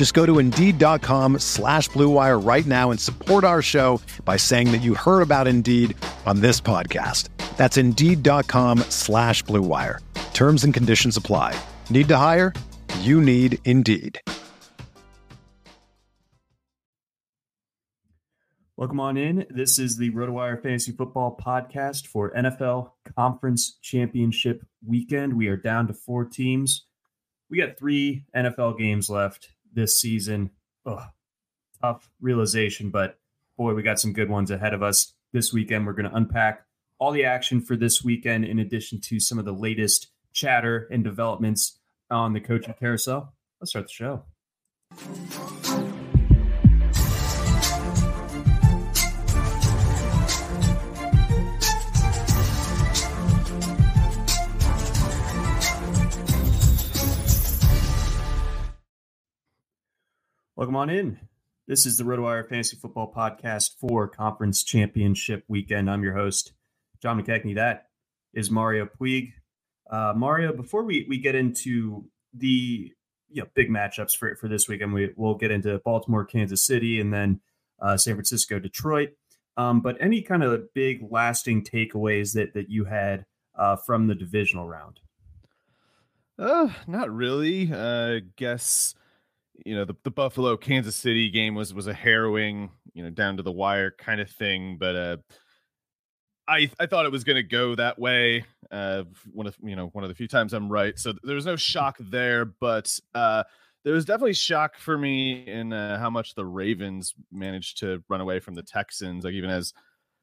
Just go to Indeed.com slash BlueWire right now and support our show by saying that you heard about Indeed on this podcast. That's Indeed.com slash BlueWire. Terms and conditions apply. Need to hire? You need Indeed. Welcome on in. This is the RotoWire Fantasy Football Podcast for NFL Conference Championship Weekend. We are down to four teams. We got three NFL games left this season. Ugh, tough realization, but boy, we got some good ones ahead of us this weekend. We're going to unpack all the action for this weekend, in addition to some of the latest chatter and developments on the coaching carousel. Let's start the show. Welcome on in. This is the RotoWire Fantasy Football Podcast for Conference Championship Weekend. I'm your host, John McKechnie. That is Mario Puig. Uh, Mario, before we, we get into the you know, big matchups for, for this weekend, we, we'll get into Baltimore, Kansas City, and then uh, San Francisco, Detroit. Um, but any kind of big lasting takeaways that, that you had uh, from the divisional round? Uh, not really. Uh, guess you know the, the buffalo kansas city game was was a harrowing you know down to the wire kind of thing but uh i i thought it was going to go that way uh one of you know one of the few times i'm right so there was no shock there but uh there was definitely shock for me in uh, how much the ravens managed to run away from the texans like even as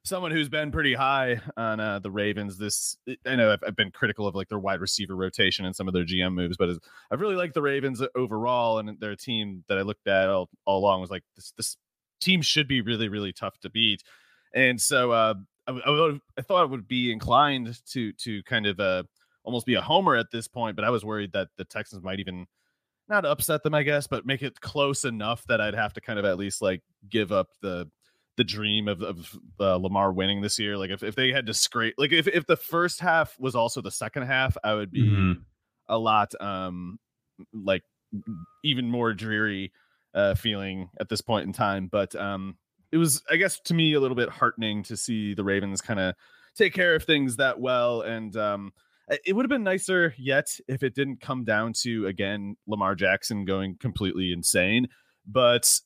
someone who's been pretty high on uh, the Ravens. This I know I've, I've, been critical of like their wide receiver rotation and some of their GM moves, but I've really liked the Ravens overall, and they're a team that I looked at all, all along was like this this team should be really really tough to beat, and so uh, I, I, I, thought I would be inclined to to kind of uh, almost be a homer at this point, but I was worried that the Texans might even not upset them, I guess, but make it close enough that I'd have to kind of at least like give up the the dream of, of uh, Lamar winning this year. Like if, if they had to scrape, like if, if the first half was also the second half, I would be mm-hmm. a lot um like even more dreary uh feeling at this point in time. But um it was I guess to me a little bit heartening to see the Ravens kind of take care of things that well and um it would have been nicer yet if it didn't come down to again Lamar Jackson going completely insane. But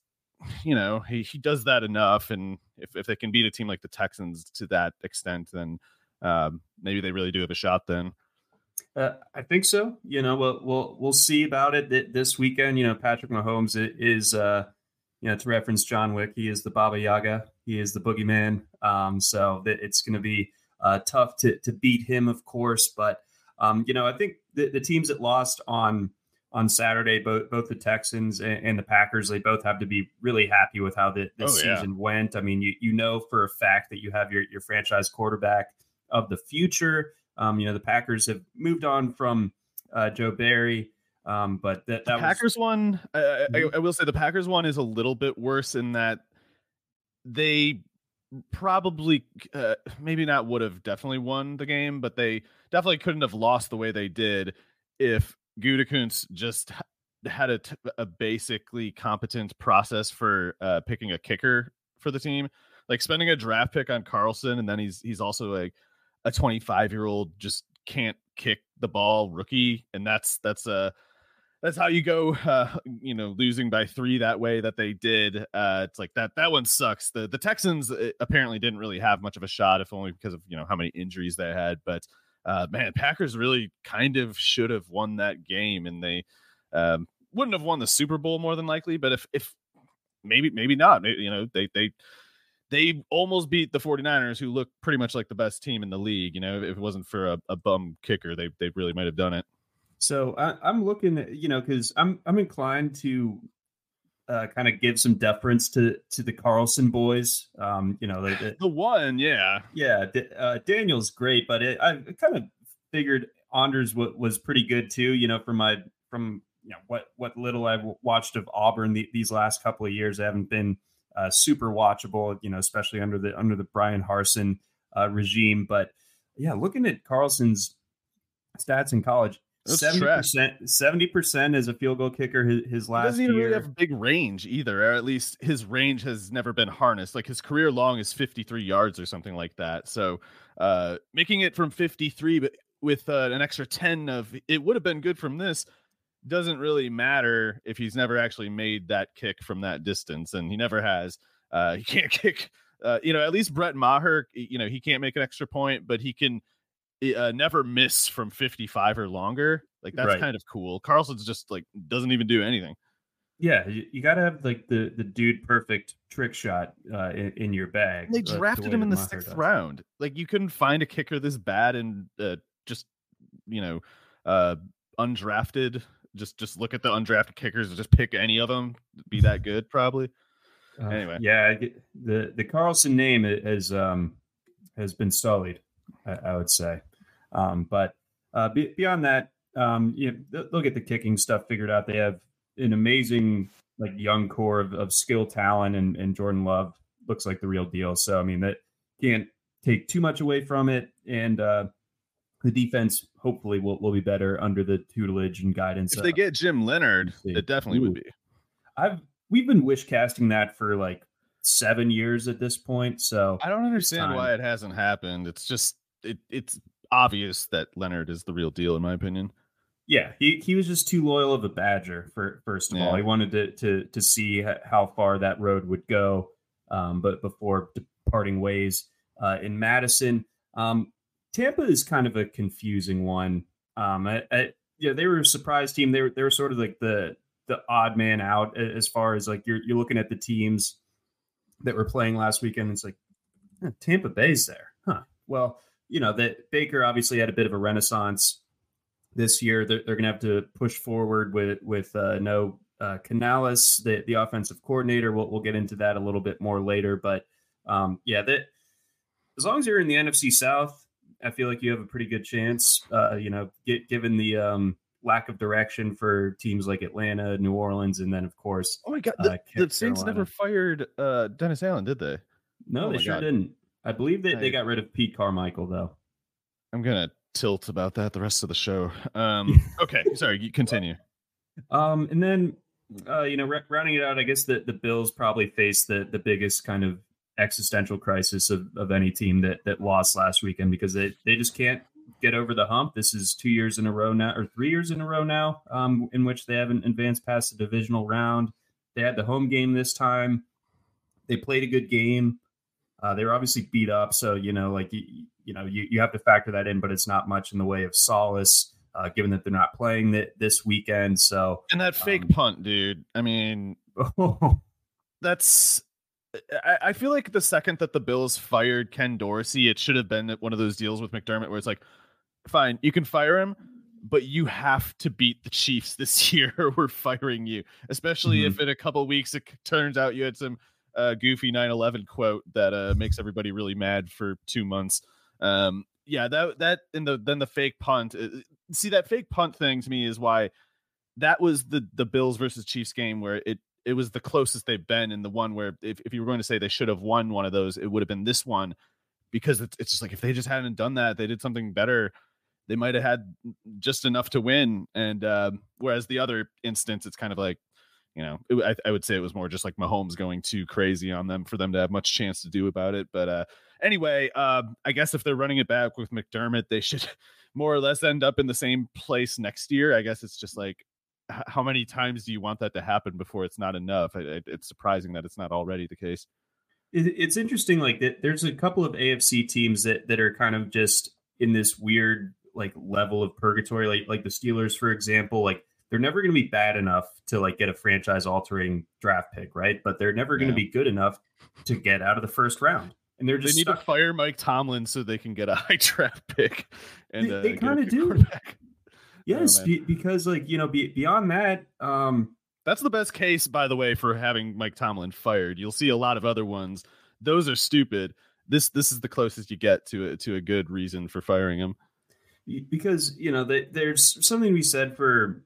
you know, he, he does that enough. And if, if they can beat a team like the Texans to that extent, then um, maybe they really do have a shot then. Uh, I think so. You know, we'll we'll we'll see about it this weekend. You know, Patrick Mahomes is, uh, you know, to reference John Wick, he is the Baba Yaga, he is the boogeyman. Um, so it's going to be uh, tough to to beat him, of course. But um, you know, I think the, the teams that lost on on Saturday. Both both the Texans and, and, the Packers, they both have to be really happy with how the, the oh, season yeah. went. I mean, you you know for a fact that you have your your franchise quarterback of the future. Um, you know, the Packers have moved on from uh, Joe Barry. Um, but that, that the Packers was... one, I, I, mm-hmm. I will say the Packers one is a little bit worse in that they probably uh, maybe not would have definitely won the game, but they definitely couldn't have lost the way they did if Gutekunst just had a, t- a basically competent process for uh, picking a kicker for the team. Like spending a draft pick on Carlson, and then he's he's also like a 25 year old just can't kick the ball rookie, and that's that's a that's how you go uh, you know losing by three that way that they did uh it's like that that one sucks the the texans uh, apparently didn't really have much of a shot if only because of you know how many injuries they had but uh man packers really kind of should have won that game and they um wouldn't have won the super bowl more than likely but if if maybe maybe not maybe, you know they they they almost beat the 49ers who look pretty much like the best team in the league you know if it wasn't for a, a bum kicker they they really might have done it. So I, am looking at you know because I'm I'm inclined to uh, kind of give some deference to to the Carlson boys. Um, you know the, the one, yeah, yeah. Uh, Daniel's great, but it, I kind of figured Anders w- was pretty good too. You know, from my from you know what what little I've watched of Auburn the, these last couple of years, I haven't been uh, super watchable. You know, especially under the under the Brian Harsin uh, regime. But yeah, looking at Carlson's stats in college, Seventy percent, seventy percent as a field goal kicker. His, his last he doesn't even year. really have big range either, or at least his range has never been harnessed. Like his career long is fifty three yards or something like that. So, uh, making it from fifty three, but with uh, an extra ten of it would have been good from this. Doesn't really matter if he's never actually made that kick from that distance, and he never has. Uh, he can't kick. Uh, you know, at least Brett Maher, you know, he can't make an extra point, but he can uh, never miss from 55 or longer. Like that's right. kind of cool. Carlson's just like doesn't even do anything. Yeah, you, you got to have like the the dude perfect trick shot uh, in, in your bag. They uh, drafted the him in the sixth does. round. Like you couldn't find a kicker this bad and uh, just you know uh, undrafted. Just just look at the undrafted kickers and just pick any of them. Be that good probably. Uh, anyway, yeah, the the Carlson name has um has been sullied. I, I would say. Um, but uh, be, beyond that, um, you know, they'll get the kicking stuff figured out. They have an amazing like young core of, of skill talent, and, and Jordan Love looks like the real deal. So I mean that can't take too much away from it, and uh, the defense hopefully will, will be better under the tutelage and guidance. If they get Jim Leonhard, it definitely Ooh. would be. I've we've been wish casting that for like seven years at this point. So I don't understand why it hasn't happened. It's just it, it's obvious that Leonhard is the real deal, in my opinion. Yeah, he, he was just too loyal of a Badger. For first of yeah. all, he wanted to to to see how far that road would go. Um, but before departing ways uh, in Madison, um, Tampa is kind of a confusing one. Um, I, I, yeah, they were a surprise team. They were they were sort of like the the odd man out as far as like you're you're looking at the teams that were playing last weekend. It's like eh, Tampa Bay's there, huh? Well, you know that Baker obviously had a bit of a renaissance this year. They're, they're going to have to push forward with with uh, no uh, Canales, the the offensive coordinator. We'll we'll get into that a little bit more later, but um, yeah, that as long as you're in the NFC South, I feel like you have a pretty good chance. Uh, you know, get, given the um, lack of direction for teams like Atlanta, New Orleans, and then of course, oh my god, the, uh, the Saints never fired uh, Dennis Allen, did they? No, oh they sure god. didn't. I believe that they got rid of Pete Carmichael though. I'm gonna tilt about that the rest of the show. Um, okay, sorry, you continue. Um, and then uh, you know, r- rounding it out, I guess the the Bills probably face the the biggest kind of existential crisis of, of any team that that lost last weekend because they they just can't get over the hump. This is two years in a row now, or three years in a row now, um, in which they haven't advanced past the divisional round. They had the home game this time. They played a good game. Uh, they were obviously beat up, so you know, like you, you know, you, you have to factor that in, but it's not much in the way of solace, uh, given that they're not playing th- this weekend. So and that fake um, punt, dude. I mean, that's. I, I feel like the second that the Bills fired Ken Dorsey, it should have been one of those deals with McDermott where it's like, fine, you can fire him, but you have to beat the Chiefs this year. Or we're firing you, especially mm-hmm. if in a couple weeks it turns out you had some uh, goofy 9/11 quote that uh, makes everybody really mad for two months. Um, yeah, that that in the then the fake punt. Uh, see that fake punt thing to me is why that was the the Bills versus Chiefs game where it it was the closest they've been in the one where if, if you were going to say they should have won one of those, it would have been this one because it's, it's just like if they just hadn't done that, they did something better. They might have had just enough to win. And uh, whereas the other instance, it's kind of like you know, it, I, I, would say it was more just like Mahomes going too crazy on them for them to have much chance to do about it. But uh, anyway, uh, I guess if they're running it back with McDermott, they should more or less end up in the same place next year. I guess it's just like how many times do you want that to happen before it's not enough? it's surprising that it's not already the case. It's interesting, like that. There's a couple of AFC teams that that are kind of just in this weird like level of purgatory, like like the Steelers, for example. Like they're never going to be bad enough to like get a franchise altering draft pick, right? But they're never going to be good enough to get out of the first round. And they're just they need stuck. to fire Mike Tomlin so they can get a high draft pick. And they, uh, they kind of do. Yes, oh, be, because like you know, be, beyond that, um, that's the best case, by the way, for having Mike Tomlin fired. You'll see a lot of other ones; those are stupid. This this is the closest you get to a, to a good reason for firing him. Because you know, they, there's something we said for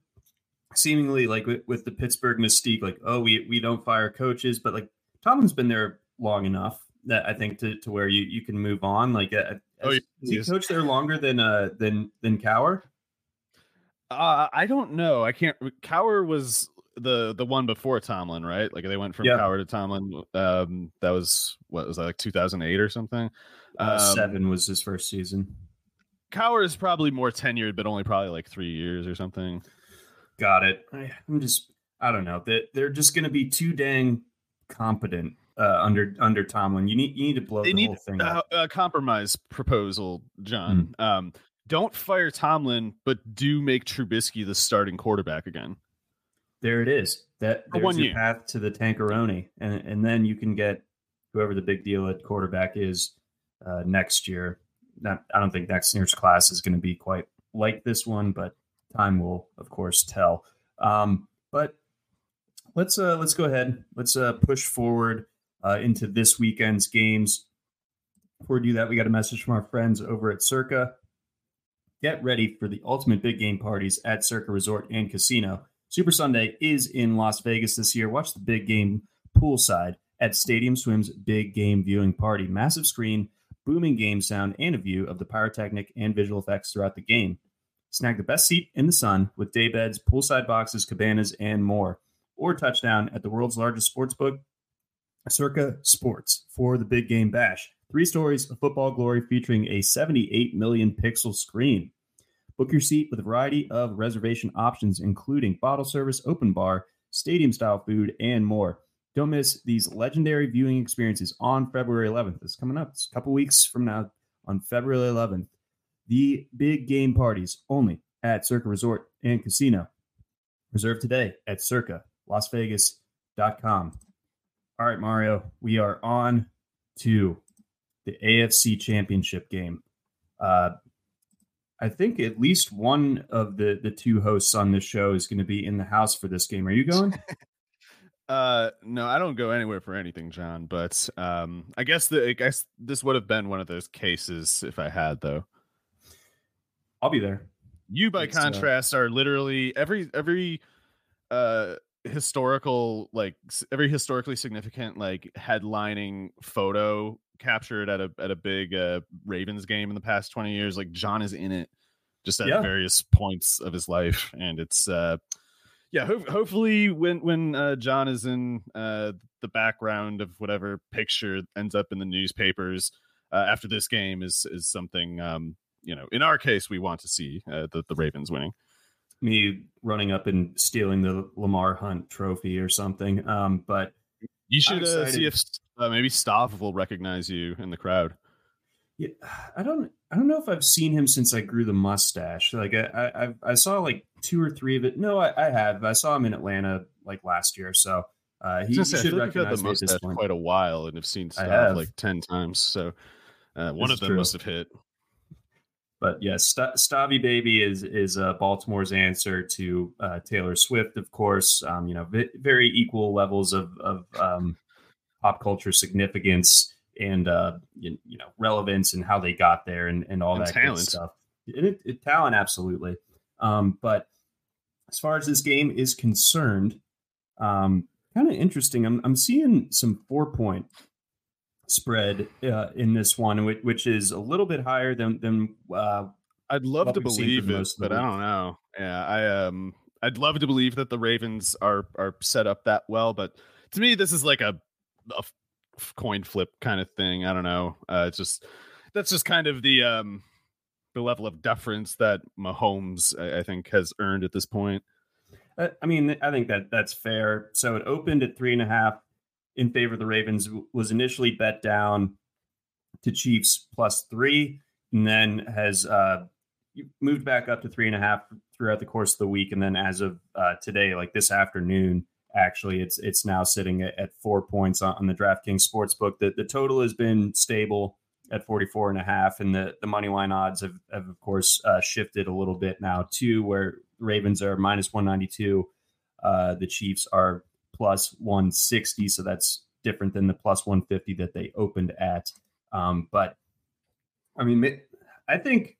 seemingly like with, with the Pittsburgh mystique, like oh, we we don't fire coaches, but like Tomlin's been there long enough that I think to, to where you you can move on. Like, uh, oh, has, he coached there longer than uh than than Cowher? Uh, I don't know. I can't. Cowher was the the one before Tomlin, right? Like they went from yeah. Cowher to Tomlin. Um, that was what was that like 2008 or something? Uh, um, seven was his first season. Cowher is probably more tenured, but only probably like three years or something. Got it. I, am just I don't know that they're just going to be too dang competent uh, under under Tomlin. You need you need to blow they the need, whole thing uh, A compromise proposal, John. Mm. Um, don't fire Tomlin, but do make Trubisky the starting quarterback again. There it is. That there's one your year. path to the Tankeroni, and and then you can get whoever the big deal at quarterback is uh, next year. Not, I don't think next year's class is going to be quite like this one, but time will, of course, tell. Um, but let's uh, let's go ahead. Let's uh, push forward uh, into this weekend's games. Before we do that, we got a message from our friends over at Circa. Get ready for the ultimate big game parties at Circa Resort and Casino. Super Sunday is in Las Vegas this year. Watch the big game poolside at Stadium Swim's big game viewing party. Massive screen, booming game sound, and a view of the pyrotechnic and visual effects throughout the game. Snag the best seat in the sun with day beds, poolside boxes, cabanas, and more. Or touchdown at the world's largest sports book, Circa Sports, for the big game bash. Three stories of football glory featuring a 78 million pixel screen. Book your seat with a variety of reservation options, including bottle service, open bar, stadium style food, and more. Don't miss these legendary viewing experiences on February 11th. It's coming up. It's a couple weeks from now on February 11th. The big game parties only at Circa Resort and Casino. Reserve today at circa lasvegas.com. All right, Mario, we are on to the AFC Championship game. Uh, I think at least one of the the two hosts on this show is going to be in the house for this game. Are you going? uh no, I don't go anywhere for anything, John, but um I guess the I guess this would have been one of those cases if I had though. I'll be there. You by it's, contrast uh... are literally every every uh historical like every historically significant like headlining photo captured at a at a big uh, Ravens game in the past 20 years. Like John is in it just at yeah. various points of his life, and it's uh, yeah. Ho- hopefully, when when uh, John is in uh, the background of whatever picture ends up in the newspapers uh, after this game is is something um, you know. In our case, we want to see uh, the the Ravens winning. Me running up and stealing the Lamar Hunt trophy or something. Um, but you should uh, see if uh, maybe Stav will recognize you in the crowd. Yeah, I don't. I don't know if I've seen him since I grew the mustache. Like I, I, I saw like two or three of it. No, I, I have. I saw him in Atlanta like last year. So uh, he, he should recognize the mustache quite a while and have seen Stav like ten times. So uh, one of them true. must have hit. But yes, St- Stavy Baby is is uh, Baltimore's answer to uh, Taylor Swift, of course. Um, you know, v- very equal levels of of um, pop culture significance and uh, you, you, know relevance and how they got there and, and all and that talent. good stuff. It, it, talent, absolutely. Um, but as far as this game is concerned, um, kind of interesting. I'm, I'm seeing some four point spread uh, in this one, which, which, is a little bit higher than than. Uh, I'd love to believe it, but I don't know. Yeah, I um, I'd love to believe that the Ravens are are set up that well, but to me, this is like a a coin flip kind of thing. I don't know. Uh, it's just that's just kind of the um the level of deference that Mahomes I, I think has earned at this point. I mean, I think that that's fair. So it opened at three and a half in favor of the Ravens. Was initially bet down to Chiefs plus three, and then has uh, moved back up to three and a half throughout the course of the week. And then as of uh, today, like this afternoon, actually, it's it's now sitting at, at four points on, on the DraftKings Sportsbook. The the total has been stable at 44 and a half and the, the money line odds have, have of course uh, shifted a little bit now too where ravens are minus 192 uh, the chiefs are plus 160 so that's different than the plus 150 that they opened at um, but i mean i think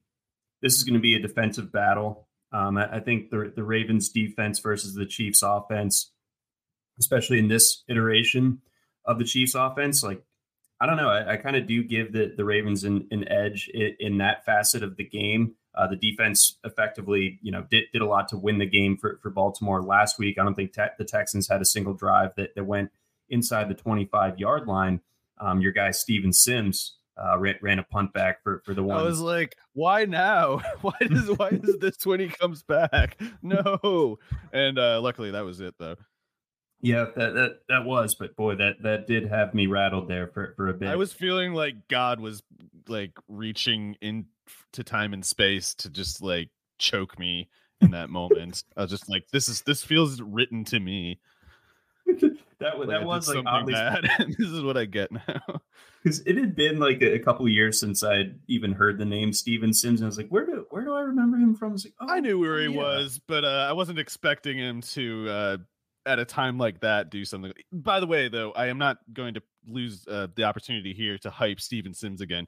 this is going to be a defensive battle um, I, I think the, the ravens defense versus the chiefs offense especially in this iteration of the chiefs offense like I don't know. I, I kind of do give the, the Ravens an, an edge in, in, that facet of the game. Uh, the defense effectively, you know, did, did a lot to win the game for, for Baltimore last week. I don't think te- the Texans had a single drive that, that went inside the 25 yard line. Um, your guy, Steven Sims, uh, ran, ran, a punt back for, for the one. I was like, why now? why does why is this when he comes back? No. And uh, luckily that was it though. Yeah, that, that that was, but boy, that that did have me rattled there for, for a bit. I was feeling like God was like reaching into time and space to just like choke me in that moment. I was just like, this is this feels written to me. that like, that was like something bad, and this is what I get now. Because it had been like a, a, couple years since I'd even heard the name Steven Sims. I was like, where do where do I remember him from? I, like, oh, I knew where he yeah. was, but uh, I wasn't expecting him to uh, at a time like that do something. By the way, though, I am not going to lose uh, the opportunity here to hype Steven Sims again.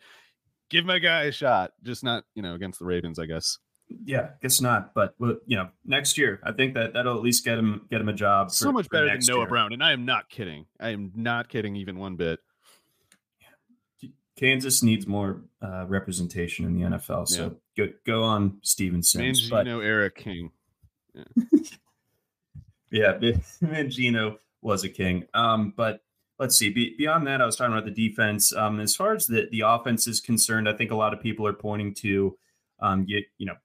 Give my guy a shot, just not you know against the Ravens, I guess. Yeah, guess not. But you know, next year, I think that that'll at least get him get him a job. For, so much better than Noah year. Brown, and I am not kidding. I am not kidding even one bit. Kansas needs more uh, representation in the NFL, so yeah. go go on Steven Sims. Mangino, Eric King. Yeah. Yeah, Mangino was a king. Um, but let's see. Be, beyond that, I was talking about the defense. Um, as far as the the offense is concerned, I think a lot of people are pointing to, um, you, you know,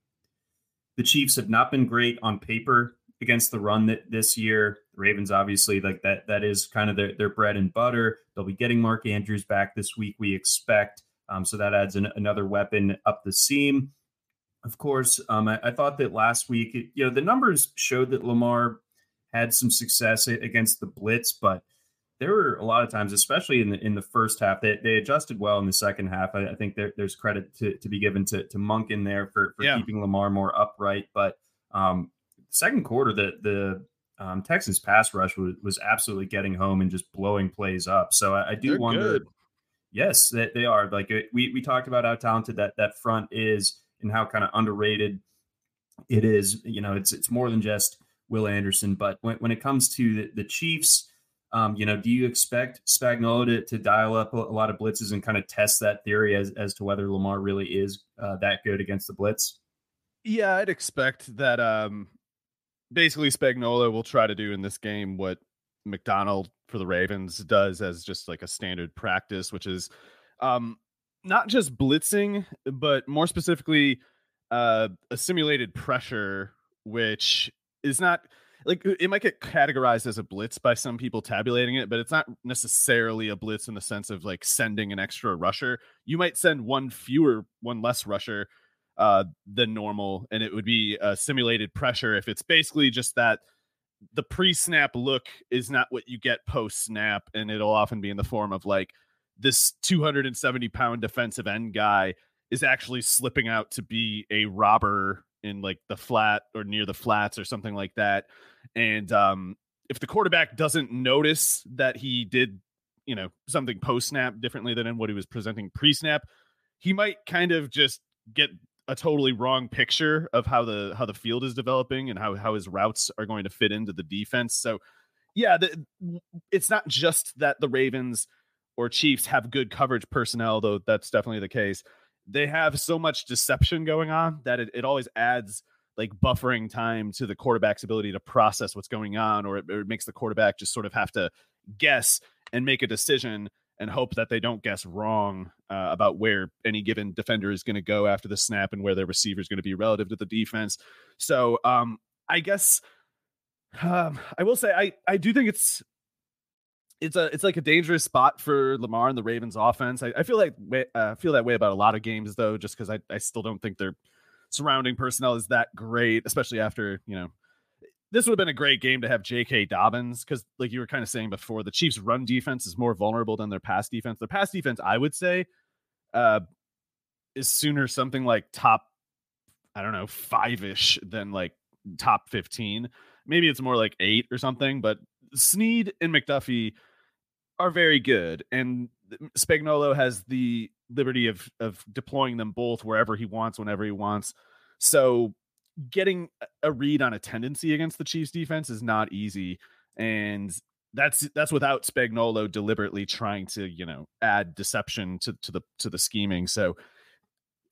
the Chiefs have not been great on paper against the run that this year. The Ravens, obviously, like that, that is kind of their, their bread and butter. They'll be getting Mark Andrews back this week, we expect. Um, so that adds an, another weapon up the seam. Of course, um, I, I, thought that last week, you know, the numbers showed that Lamar had some success against the blitz, but there were a lot of times, especially in the in the first half, they, they adjusted well in the second half. I, I think there, there's credit to, to be given to, to Monken there for, for yeah. keeping Lamar more upright. But um, second quarter, the the um, Texans pass rush was, was absolutely getting home and just blowing plays up. So I, I do They're wonder. Good. Yes, that they are. Like we we talked about how talented that that front is and how kind of underrated it is. You know, it's it's more than just Will Anderson. But when, when it comes to the, the Chiefs, um, you know, do you expect Spagnuolo to, to dial up a, a, lot of blitzes and kind of test that theory as, as to whether Lamar really is uh, that good against the blitz? Yeah, I'd expect that. Um, basically, Spagnuolo will try to do in this game what Macdonald for the Ravens does as just like a standard practice, which is um, not just blitzing, but more specifically, uh, a simulated pressure, which is not like it might get categorized as a blitz by some people tabulating it, but it's not necessarily a blitz in the sense of like sending an extra rusher. You might send one fewer, one less rusher uh, than normal, and it would be a simulated pressure if it's basically just that the pre-snap look is not what you get post-snap, and it'll often be in the form of like this 270 pound defensive end guy is actually slipping out to be a robber in like the flat or near the flats or something like that. And um, if the quarterback doesn't notice that he did, you know, something post snap differently than in what he was presenting pre snap, he might kind of just get a totally wrong picture of how the how the field is developing and how how his routes are going to fit into the defense. So, yeah, the, it's not just that the Ravens or Chiefs have good coverage personnel, though that's definitely the case they have so much deception going on that it, it always adds like buffering time to the quarterback's ability to process what's going on, or it, it makes the quarterback just sort of have to guess and make a decision and hope that they don't guess wrong uh, about where any given defender is going to go after the snap and where their receiver is going to be relative to the defense. So um, I guess Um, I will say I I do think it's it's a it's like a dangerous spot for Lamar and the Ravens offense. I, I feel like uh, feel that way about a lot of games though, just because I I still don't think their surrounding personnel is that great, especially after you know this would have been a great game to have J.K. Dobbins because, like you were kind of saying before, the Chiefs' run defense is more vulnerable than their pass defense. Their pass defense, I would say, uh, is sooner something like top, I don't know, five ish than like top 15. Maybe it's more like eight or something, but Sneed and McDuffie are very good. And Spagnuolo has the liberty of of deploying them both wherever he wants, whenever he wants. So getting a read on a tendency against the Chiefs defense is not easy. And that's that's without Spagnuolo deliberately trying to, you know, add deception to, to the to the scheming. So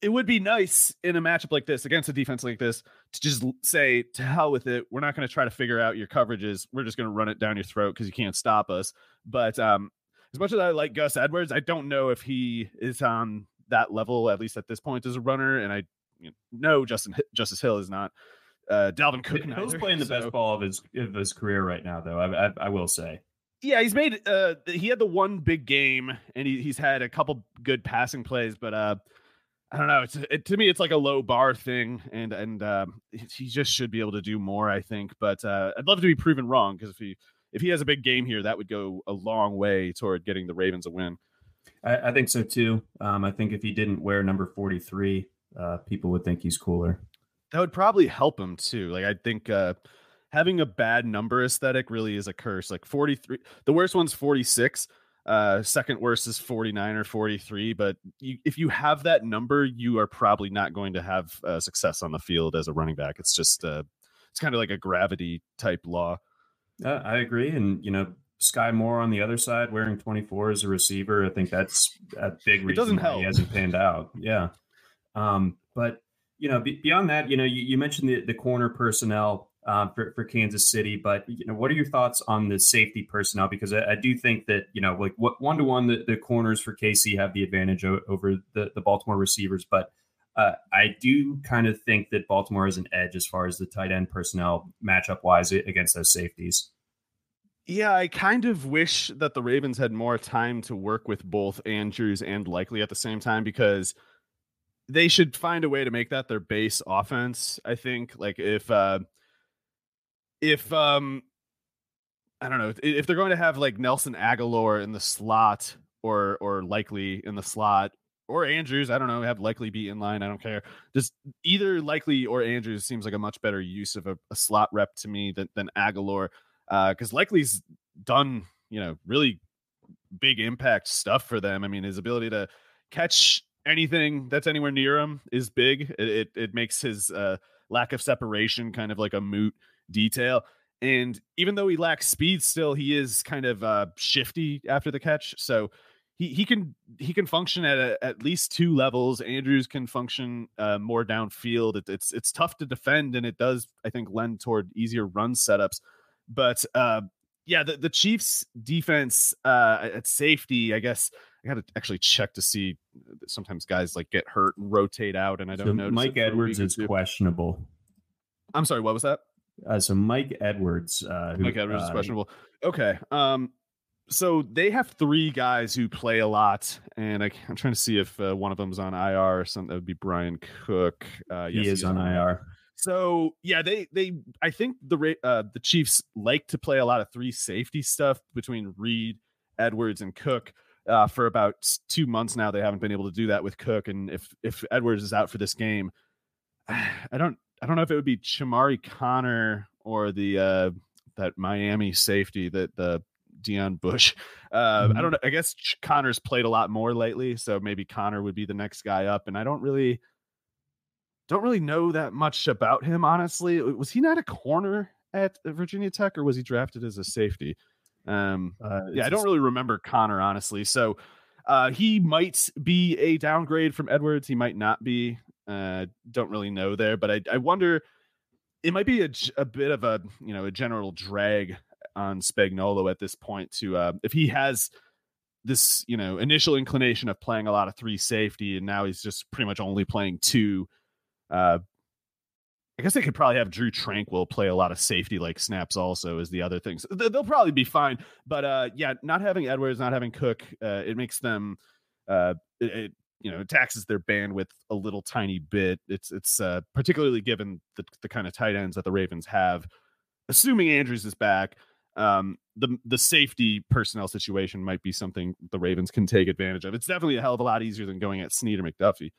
it would be nice in a matchup like this against a defense like this to just say to hell with it. We're not going to try to figure out your coverages. We're just going to run it down your throat because you can't stop us. But um, as much as I like Gus Edwards, I don't know if he is on that level at least at this point as a runner. And I you know, Justin Justice Hill is not. Uh, Dalvin Cook. Hill's playing the so. best ball of his of his career right now, though. I, I, I will say. Yeah, he's made. Uh, he had the one big game, and he, he's had a couple good passing plays, but uh, I don't know. It's it, to me, it's like a low bar thing, and and um, he just should be able to do more. I think, but uh, I'd love to be proven wrong because if he if he has a big game here, that would go a long way toward getting the Ravens a win. I, I think so too. Um, I think if he didn't wear number forty three, uh, people would think he's cooler. That would probably help him too. Like I think uh, having a bad number aesthetic really is a curse. Like 43, the worst one's 46. Uh, second worst is 49 or 43. But you, if you have that number, you are probably not going to have uh, success on the field as a running back. It's just uh, it's kind of like a gravity type law. Uh, I agree, and you know, Skyy Moore on the other side wearing 24 as a receiver. I think that's a big reason it doesn't help. he hasn't panned out. Yeah. Um, but you know, be, beyond that, you know, you, you mentioned the, the corner personnel uh, for, for Kansas City, but you know, what are your thoughts on the safety personnel? Because I, I do think that you know, like what one to one, the corners for KC have the advantage o- over the, the Baltimore receivers, but uh, I do kind of think that Baltimore has an edge as far as the tight end personnel matchup wise against those safeties. Yeah, I kind of wish that the Ravens had more time to work with both Andrews and Likely at the same time because they should find a way to make that their base offense. I think like if uh if um I don't know if they're going to have like Nelson Agholor in the slot or or likely in the slot or Andrews, I don't know, have likely be in line. I don't care. Just either likely or Andrews seems like a much better use of a, a slot rep to me than than. Uh, because likely's done, you know, really big impact stuff for them. I mean, his ability to catch anything that's anywhere near him is big. It it, it makes his uh, lack of separation kind of like a moot detail. And even though he lacks speed, still he is kind of uh, shifty after the catch. So he he can he can function at a, at least two levels. Andrews can function uh, more downfield. It, it's it's tough to defend, and it does I think lend toward easier run setups. But uh, yeah, the, the Chiefs defense uh, at safety, I guess I got to actually check to see. Sometimes guys like get hurt and rotate out, and I don't so know. Mike Edwards is questionable. I'm sorry, what was that? Uh, so Mike Edwards, uh, who, Mike Edwards is uh, questionable. Okay, um, so they have three guys who play a lot, and I, am trying to see if uh, one of them is on IR or something. That would be Bryan Cook. Uh, yes, he is on, on IR. So yeah, they they I think the uh, the Chiefs like to play a lot of three safety stuff between Reid, Edwards, and Cook. Uh, for about two months now, they haven't been able to do that with Cook. And if if Edwards is out for this game, I don't I don't know if it would be Chamarri Conner or the uh, that Miami safety that the Deon Bush. Uh, mm-hmm. I don't know. I guess Conner's played a lot more lately, so maybe Conner would be the next guy up. And I don't really don't really know that much about him, honestly. Was he not a corner at Virginia Tech, or was he drafted as a safety? Um, uh, yeah, I don't really remember Conner honestly. So uh, he might be a downgrade from Edwards. He might not be. Uh, don't really know there, but I, I wonder. It might be a, a bit of a you know a general drag on Spagnuolo at this point to uh, if he has this you know initial inclination of playing a lot of three safety and now he's just pretty much only playing two uh, I guess they could probably have Drue Tranquill play a lot of safety like snaps also is the other things. So they'll probably be fine. But uh, yeah, not having Edwards, not having Cook, uh, it makes them uh, it, it, you know taxes their bandwidth a little tiny bit. It's it's uh, particularly given the the kind of tight ends that the Ravens have. Assuming Andrews is back, um, the the safety personnel situation might be something the Ravens can take advantage of. It's definitely a hell of a lot easier than going at Sneed or McDuffie.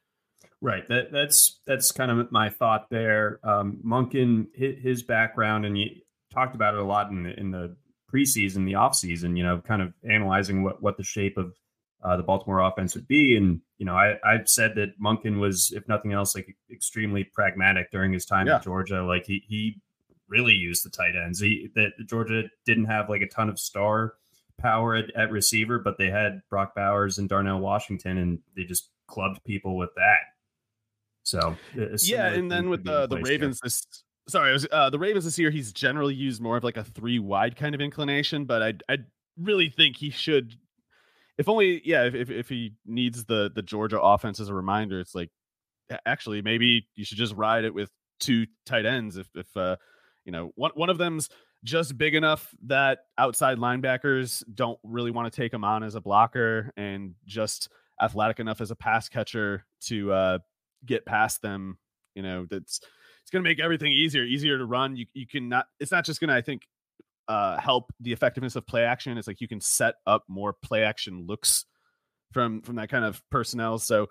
Right. That that's that's kind of my thought there. Um, Monken, his background, and you talked about it a lot in the, in the preseason, the offseason, you know, kind of analyzing what what the shape of uh, the Baltimore offense would be. And you know, I I've said that Monken was, if nothing else, like extremely pragmatic during his time yeah. at Georgia. Like he he really used the tight ends. He that Georgia didn't have like a ton of star power at, at receiver, but they had Brock Bowers and Darnell Washington, and they just clubbed people with that. So yeah, and then with the the Ravens this sorry, was, uh, the Ravens this year he's generally used more of like a three wide kind of inclination, but I I really think he should if only yeah, if, if if he needs the the Georgia offense as a reminder, it's like actually maybe you should just ride it with two tight ends if if uh you know one one of them's just big enough that outside linebackers don't really want to take him on as a blocker and just athletic enough as a pass catcher to uh get past them, you know, that's it's going to make everything easier, easier to run. You you can not. It's not just going to, I think, uh, help the effectiveness of play action. It's like you can set up more play action looks from from that kind of personnel. So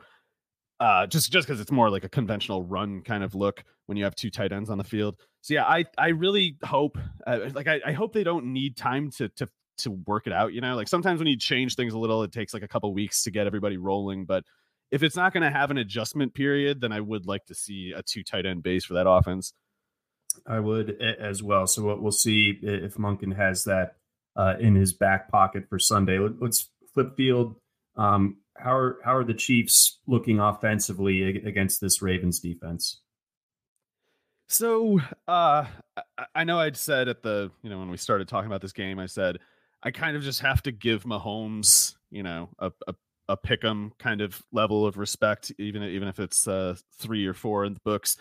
uh, just just because it's more like a conventional run kind of look when you have two tight ends on the field. So yeah, I I really hope uh, like I, I hope they don't need time to to to work it out. You know, like sometimes when you change things a little, it takes like a couple weeks to get everybody rolling. But if it's not going to have an adjustment period, then I would like to see a two tight end base for that offense. I would as well. So what we'll see if Monken has that uh, in his back pocket for Sunday. Let's flip field. Um, how are how are the Chiefs looking offensively against this Ravens defense? So uh, I know I'd said at the you know when we started talking about this game, I said I kind of just have to give Mahomes you know a, a a pick'em kind of level of respect, even even if it's uh, three or four in the books.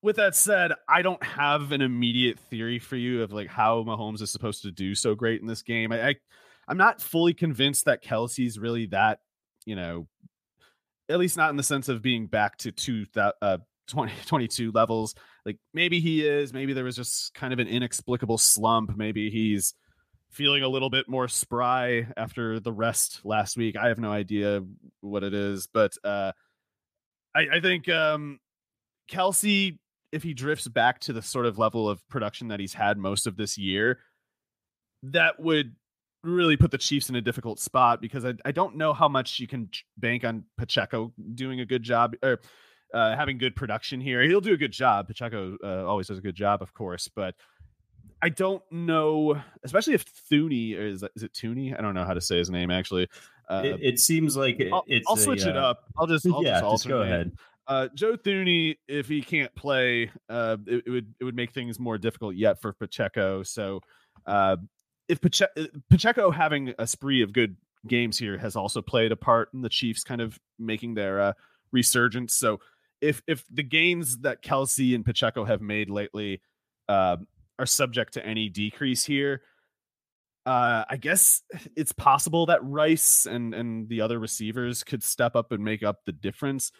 With that said, I don't have an immediate theory for you of like how Mahomes is supposed to do so great in this game. I, I I'm not fully convinced that Kelce's really that, you know, at least not in the sense of being back to two uh 2022 levels. Like maybe he is, maybe there was just kind of an inexplicable slump. Maybe he's feeling a little bit more spry after the rest last week. I have no idea what it is, but uh, I, I think um, Kelce, if he drifts back to the sort of level of production that he's had most of this year, that would really put the Chiefs in a difficult spot because I, I don't know how much you can bank on Pacheco doing a good job or uh, having good production here. He'll do a good job. Pacheco uh, always does a good job, of course, but I don't know, especially if Thuney is is it Tooney? I don't know how to say his name actually. Uh, it, it, seems like it, I'll, I'll switch a, it up. I'll just I'll yeah, just, just go ahead. Uh, Joe Thuney, if he can't play, uh, it, it, would it would make things more difficult yet for Pacheco. So, uh, if Pache- uh, Pacheco having a spree of good games here has also played a part in the Chiefs kind of making their uh, resurgence. So, if if the gains that Kelce and Pacheco have made lately uh, are subject to any decrease here. Uh, I guess it's possible that Rice and and the other receivers could step up and make up the difference,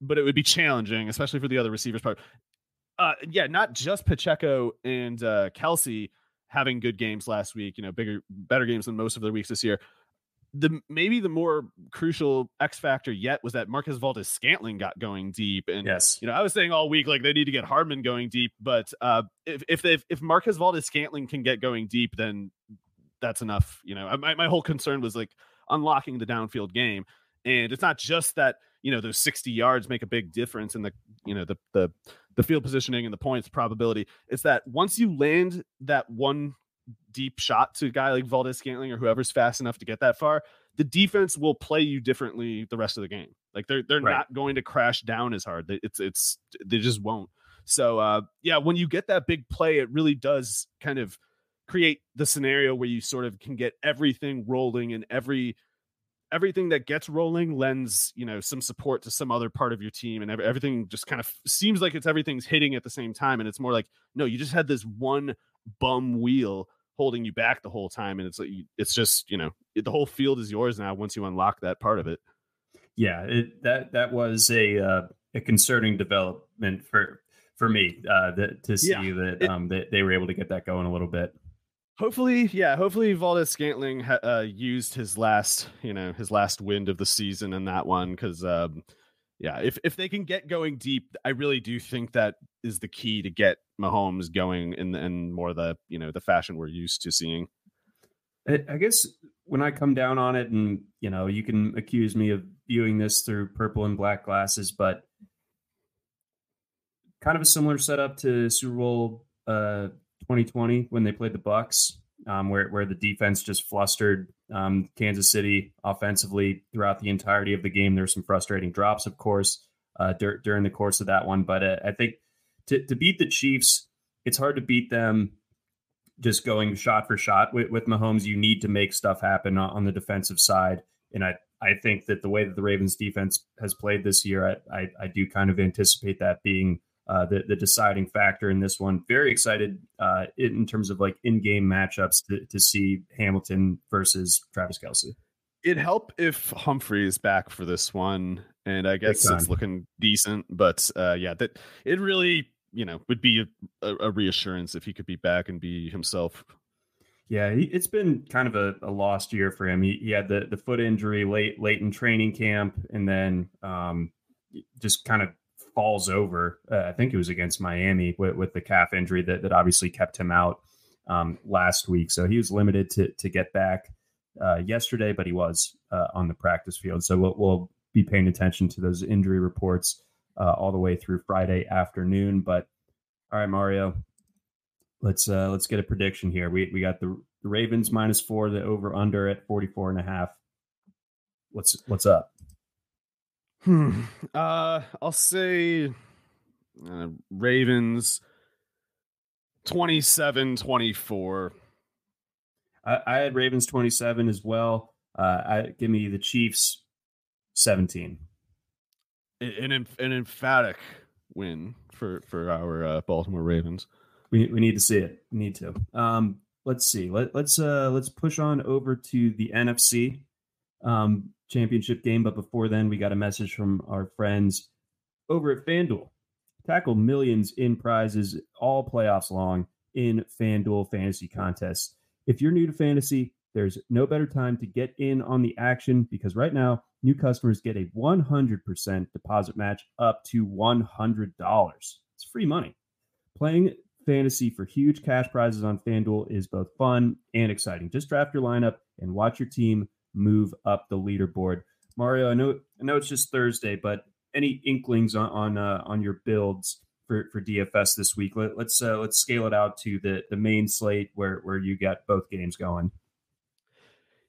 but it would be challenging, especially for the other receivers part. Uh, yeah, not just Pacheco and uh, Kelce having good games last week. You know, bigger, better games than most of their weeks this year the maybe the more crucial X factor yet was that Marquez Valdes Scantling got going deep. And yes, you know, I was saying all week like they need to get Hardman going deep, but uh, if if they, if Marquez Valdes Scantling can get going deep, then that's enough. You know, my my whole concern was like unlocking the downfield game, and it's not just that you know those 60 yards make a big difference in the you know the the the field positioning and the points probability. It's that once you land that one deep shot to a guy like Valdes Scantling or whoever's fast enough to get that far, the defense will play you differently the rest of the game. Like they're they're right. not going to crash down as hard. It's it's they just won't. So uh yeah, when you get that big play, it really does kind of create the scenario where you sort of can get everything rolling and every everything that gets rolling lends you know some support to some other part of your team and everything just kind of seems like it's everything's hitting at the same time and it's more like no you just had this one bum wheel holding you back the whole time and it's like it's just you know the whole field is yours now once you unlock that part of it. Yeah it, that that was a uh, a concerning development for for me uh that to see yeah, that it, um that they were able to get that going a little bit hopefully yeah hopefully Valdes-Scantling ha- uh, used his last you know his last wind of the season in that one because um yeah if if they can get going deep i really do think that is the key to get mahomes going in in more the you know the fashion we're used to seeing. I guess when i come down on it and you know you can accuse me of viewing this through purple and black glasses but kind of a similar setup to super bowl uh 2020 when they played the Bucs, um, where where the defense just flustered um, Kansas City offensively throughout the entirety of the game. There were some frustrating drops, of course, uh, dur- during the course of that one. But uh, I think to to beat the Chiefs, it's hard to beat them just going shot for shot with, with Mahomes. You need to make stuff happen on the defensive side, and I I think that the way that the Ravens defense has played this year, I, I, I do kind of anticipate that being uh, the the deciding factor in this one. Very excited uh, in terms of like in game matchups to, to see Hamilton versus Travis Kelce. It'd help if Humphrey is back for this one, and I guess it's looking decent. But uh, yeah, that it really you know would be a, a, reassurance if he could be back and be himself. Yeah, he, it's been kind of a, a, lost year for him. He, he had the, the foot injury late late in training camp, and then um, just kind of falls over. Uh, I think it was against Miami with, with, the calf injury that, that obviously kept him out um, last week. So he was limited to to get back uh, yesterday, but he was uh, on the practice field. So we'll, we'll, be paying attention to those injury reports uh, all the way through Friday afternoon. But all right, Mario, let's uh, let's get a prediction here. We we got the, the Ravens minus four, the over under at 44 and a half. What's what's up? Hmm. Uh, I'll say uh, Ravens 27 24. I, I, had Ravens 27 as well. Uh, I give me the Chiefs 17. An, an emphatic win for for our uh, Baltimore Ravens. We, we need to see it. We need to. Um, let's see. Let, let's uh, let's push on over to the NFC. Um, championship game. But before then, we got a message from our friends over at FanDuel. Tackle millions in prizes all playoffs long in FanDuel fantasy contests. If you're new to fantasy, there's no better time to get in on the action because right now, new customers get a 100% deposit match up to $100. It's free money. Playing fantasy for huge cash prizes on FanDuel is both fun and exciting. Just draft your lineup and watch your team move up the leaderboard. Mario, I know I know it's just Thursday, but any inklings on on, uh, on your builds for, for DFS this week? Let, us let's, uh, let's scale it out to the the main slate where where you got both games going.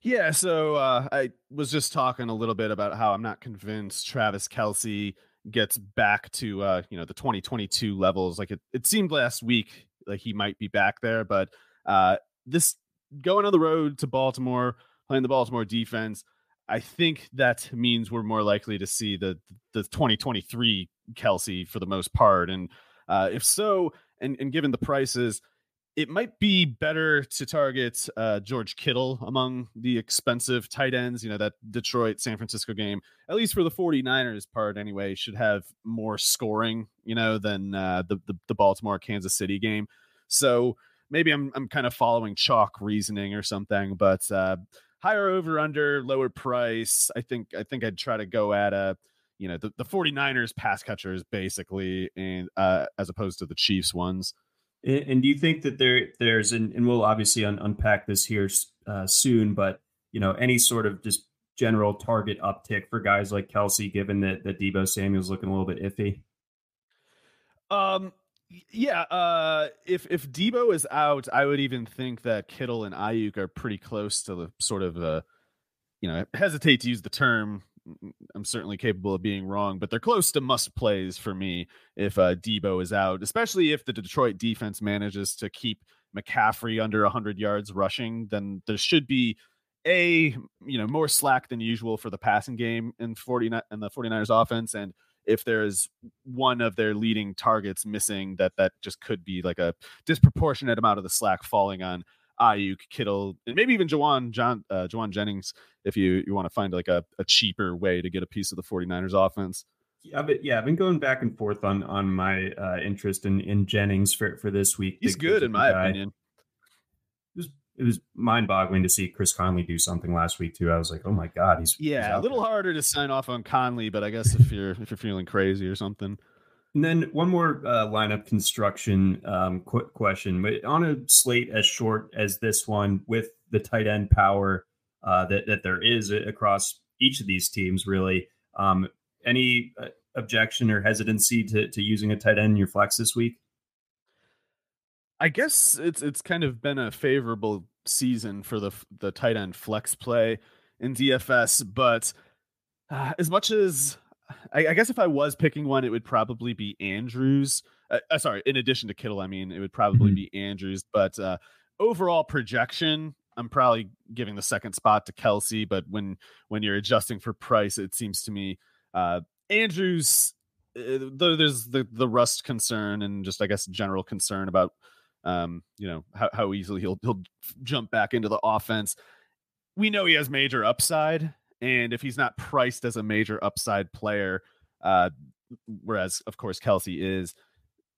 Yeah, so uh, I was just talking a little bit about how I'm not convinced Travis Kelce gets back to uh, you know the 2022 levels. Like it, it seemed last week like he might be back there, but uh, this going on the road to Baltimore playing the Baltimore defense. I think that means we're more likely to see the the 2023 Kelce for the most part. And uh, if so, and, and given the prices, it might be better to target uh, George Kittle among the expensive tight ends. You know, that Detroit San Francisco game, at least for the 49ers part anyway, should have more scoring, you know, than uh, the, the, the Baltimore Kansas City game. So maybe I'm, I'm kind of following chalk reasoning or something, but uh, higher over under lower price. I think i think i'd try to go at a you know the, the 49ers pass catchers basically and uh as opposed to the chiefs ones. And, and do you think that there there's and, and we'll obviously un, unpack this here uh, soon but you know any sort of just general target uptick for guys like Kelce, given that that deebo samuel's looking a little bit iffy? Um yeah, uh, if if Deebo is out, I would even think that Kittle and Aiyuk are pretty close to the sort of uh, you know, hesitate to use the term. I'm certainly capable of being wrong, but they're close to must plays for me if uh, Deebo is out, especially if the Detroit defense manages to keep McCaffrey under 100 yards rushing. Then there should be a you know more slack than usual for the passing game in 49 and the 49ers offense and if there's one of their leading targets missing that that just could be like a disproportionate amount of the slack falling on Aiyuk, Kittle, and maybe even Jauan John uh, Jauan Jennings if you you want to find like a, a cheaper way to get a piece of the 49ers offense. Yeah, but yeah, I've been going back and forth on on my uh, interest in in Jennings for for this week. He's good in my guy. opinion. It was it was mind boggling to see Chris Conley do something last week too. I was like, oh my god, he's yeah, he's a little there. harder to sign off on Conley, but I guess if you're if you're feeling crazy or something. And then one more uh, lineup construction um, qu- question, but on a slate as short as this one, with the tight end power uh, that that there is across each of these teams, really, um, any uh, objection or hesitancy to, to using a tight end in your flex this week? I guess it's it's kind of been a favorable season for the the tight end flex play in DFS, but uh, as much as I, I, guess if I was picking one, it would probably be Andrews. Uh, uh, sorry, in addition to Kittle, I mean, it would probably mm-hmm. be Andrews. But uh, overall projection, I'm probably giving the second spot to Kelce. But when when you're adjusting for price, it seems to me uh, Andrews, uh, though there's the the rust concern and just I guess general concern about um, you know how, how easily he'll he'll jump back into the offense. We know he has major upside, and if he's not priced as a major upside player, uh, whereas of course Kelce is,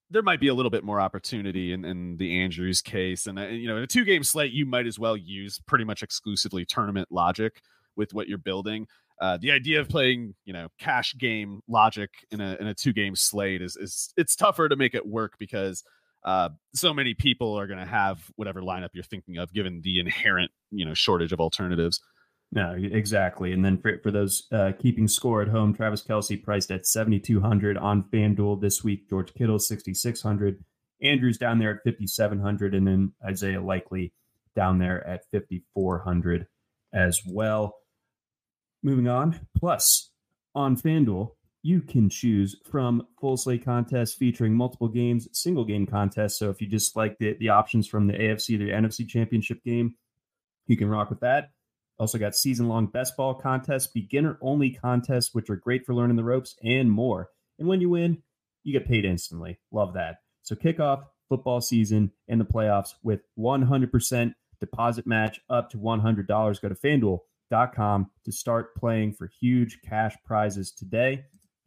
there might be a little bit more opportunity in, in the Andrews case. And uh, you know, in a two game slate, you might as well use pretty much exclusively tournament logic with what you're building uh, the idea of playing, you know, cash game logic in a in a two game slate is is it's tougher to make it work because uh, so many people are going to have whatever lineup you're thinking of, given the inherent you know shortage of alternatives. No, exactly. And then for, for those uh, keeping score at home, Travis Kelce priced at 7,200 on FanDuel this week. George Kittle 6,600. Andrews down there at 5,700, and then Isaiah Likely down there at 5,400 as well. Moving on. Plus, on FanDuel, you can choose from full slate contests featuring multiple games, single game contests. So if you just like the, the options from the AFC, the NFC championship game, you can rock with that. Also got season long best ball contests, beginner only contests, which are great for learning the ropes and more. And when you win, you get paid instantly. Love that. So kick off football season and the playoffs with 100% deposit match up to $100. Go to FanDuel com to start playing for huge cash prizes today.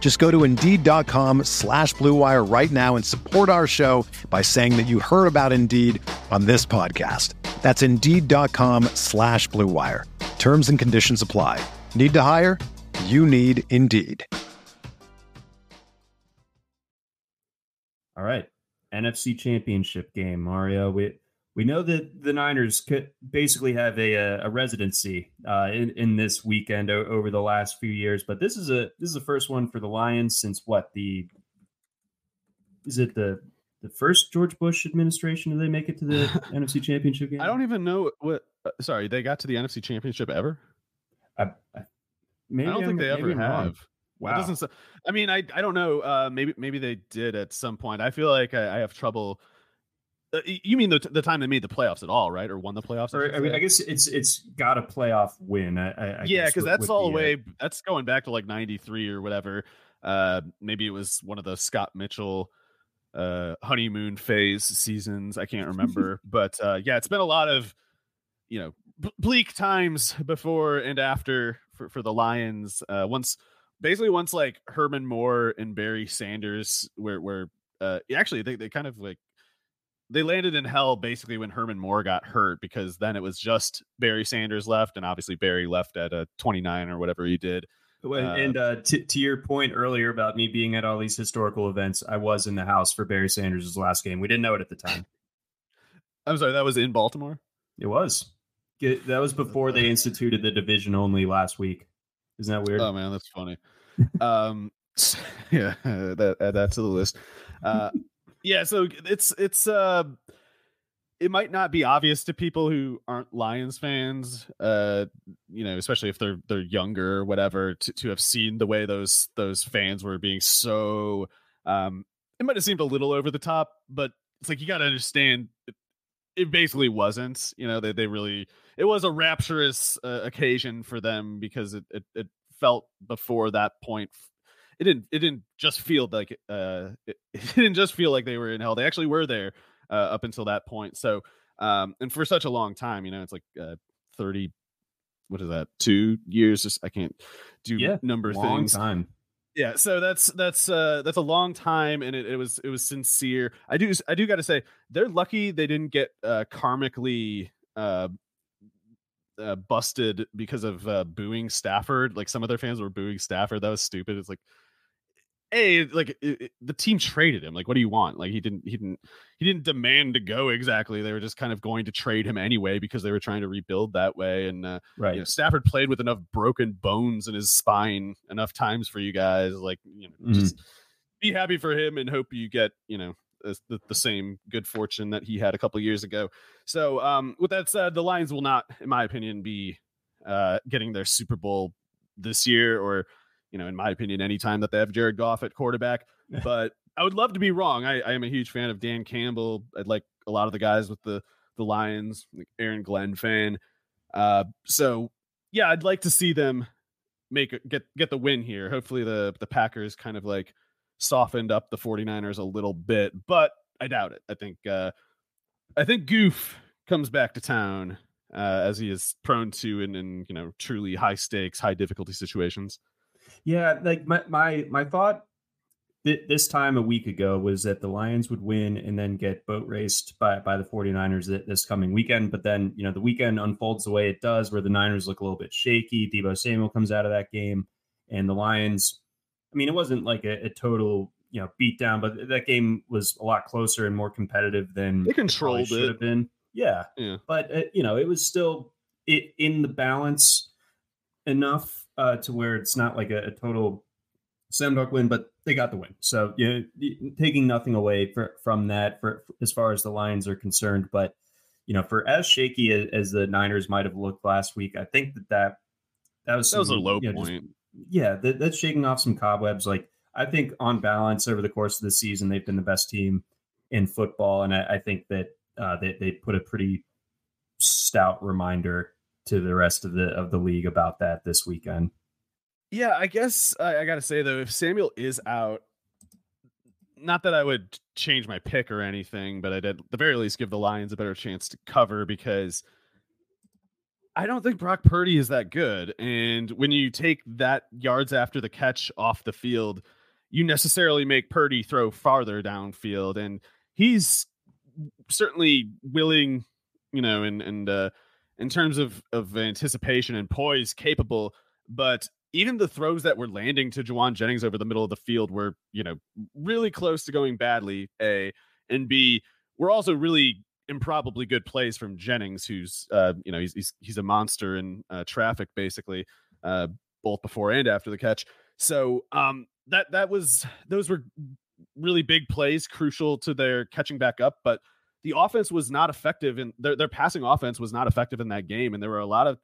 Just go to Indeed.com slash BlueWire right now and support our show by saying that you heard about Indeed on this podcast. That's Indeed.com slash BlueWire. Terms and conditions apply. Need to hire? You need Indeed. All right. NFC Championship game, Mario. We we know that the Niners could basically have a a residency uh, in in this weekend o- over the last few years, but this is a this is the first one for the Lions since what the is it the the first George Bush administration? Did they make it to the NFC Championship game? I don't even know what. Uh, sorry, they got to the NFC Championship ever. I, I, maybe I don't I'm, think they ever have. Wrong. Wow. Doesn't. I mean, I I don't know. Uh, maybe maybe they did at some point. I feel like I, I have trouble. Uh, you mean the the time they made the playoffs at all, right? Or won the playoffs? Or, I, mean, I guess it's it's got a playoff win. I, I yeah, because that's all the uh, way. That's going back to like '93 or whatever. Uh, maybe it was one of the Scott Mitchell uh honeymoon phase seasons. I can't remember, but uh, yeah, it's been a lot of you know bleak times before and after for for the Lions. Uh, once basically once like Herman Moore and Barry Sanders were were uh actually they, they kind of like they landed in hell basically when Herman Moore got hurt because then it was just Barry Sanders left and obviously Barry left at a 29 or whatever he did. Uh, and uh, to, to your point earlier about me being at all these historical events, I was in the house for Barry Sanders' last game. We didn't know it at the time. I'm sorry, that was in Baltimore. It was. That was before they instituted the division only last week. Isn't that weird? Oh man, that's funny. um, yeah, that add that to the list. Uh, yeah, so it's it's uh, it might not be obvious to people who aren't Lions fans, uh, you know, especially if they're they're younger or whatever, to, to have seen the way those those fans were being so. Um, it might have seemed a little over the top, but it's like you got to understand. It, it basically wasn't. You know, they they really it was a rapturous uh, occasion for them because it, it, it felt before that point it didn't it didn't just feel like uh it, it, didn't just feel like they were in hell they actually were there uh, up until that point so um and for such a long time you know it's like uh 30 what is that two years just i can't do yeah, number long things time yeah so that's that's uh that's a long time and it, it was it was sincere i do i do got to say they're lucky they didn't get uh karmically uh uh, busted because of uh, booing Stafford. Like some of their fans were booing Stafford. That was stupid. It's like, hey, like it, it, the team traded him. Like, what do you want? Like he didn't, he didn't, he didn't demand to go exactly. They were just kind of going to trade him anyway because they were trying to rebuild that way. And uh, right, you know, Stafford played with enough broken bones in his spine enough times for you guys. Like, you know, mm-hmm. just be happy for him and hope you get, you know, the, the same good fortune that he had a couple years ago. So, um, with that said, the Lions will not, in my opinion, be uh, getting their Super Bowl this year, or you know, in my opinion, anytime that they have Jared Goff at quarterback. But I would love to be wrong. I, I am a huge fan of Dan Campbell. I'd like a lot of the guys with the the Lions, like Aaron Glenn fan. Uh, so yeah, I'd like to see them make get get the win here. Hopefully, the the Packers kind of like softened up the 49ers a little bit, but I doubt it. I think uh I think Goof comes back to town uh as he is prone to in in you know truly high stakes, high difficulty situations. Yeah, like my my my thought th- this time a week ago was that the Lions would win and then get boat raced by by the 49ers this coming weekend, but then, you know, the weekend unfolds the way it does where the Niners look a little bit shaky, Deebo Samuel comes out of that game and the Lions I mean, it wasn't like a, a total you know beat down, but that game was a lot closer and more competitive than they controlled it. Should have been. Yeah, yeah. But uh, you know, it was still it, in the balance enough uh, to where it's not like a, a total Sam dunk win, but they got the win. So you know, taking nothing away for, from that for, for, as far as the Lions are concerned, but you know, for as shaky as, as, the Niners might have looked last week, I think that that that was that was a low you know, point. Just, yeah, that, that's shaking off some cobwebs. Like I think on balance over the course of the season, they've been the best team in football, and I, I think that uh, they they put a pretty stout reminder to the rest of the of the league about that this weekend. Yeah, I guess I, I got to say though, if Samuel is out, not that I would change my pick or anything, but I'd at the very least give the Lions a better chance to cover because I don't think Brock Purdy is that good. And when you take that yards after the catch off the field, you necessarily make Purdy throw farther downfield. And he's certainly willing, you know, and and uh in terms of of anticipation and poise capable, but even the throws that were landing to Jauan Jennings over the middle of the field were, you know, really close to going badly. A and B, we're also really improbably good plays from Jennings, who's uh, you know he's he's, he's a monster in uh, traffic basically, uh, both before and after the catch. So um, that that was those were really big plays, crucial to their catching back up. But the offense was not effective, and their their passing offense was not effective in that game. And there were a lot of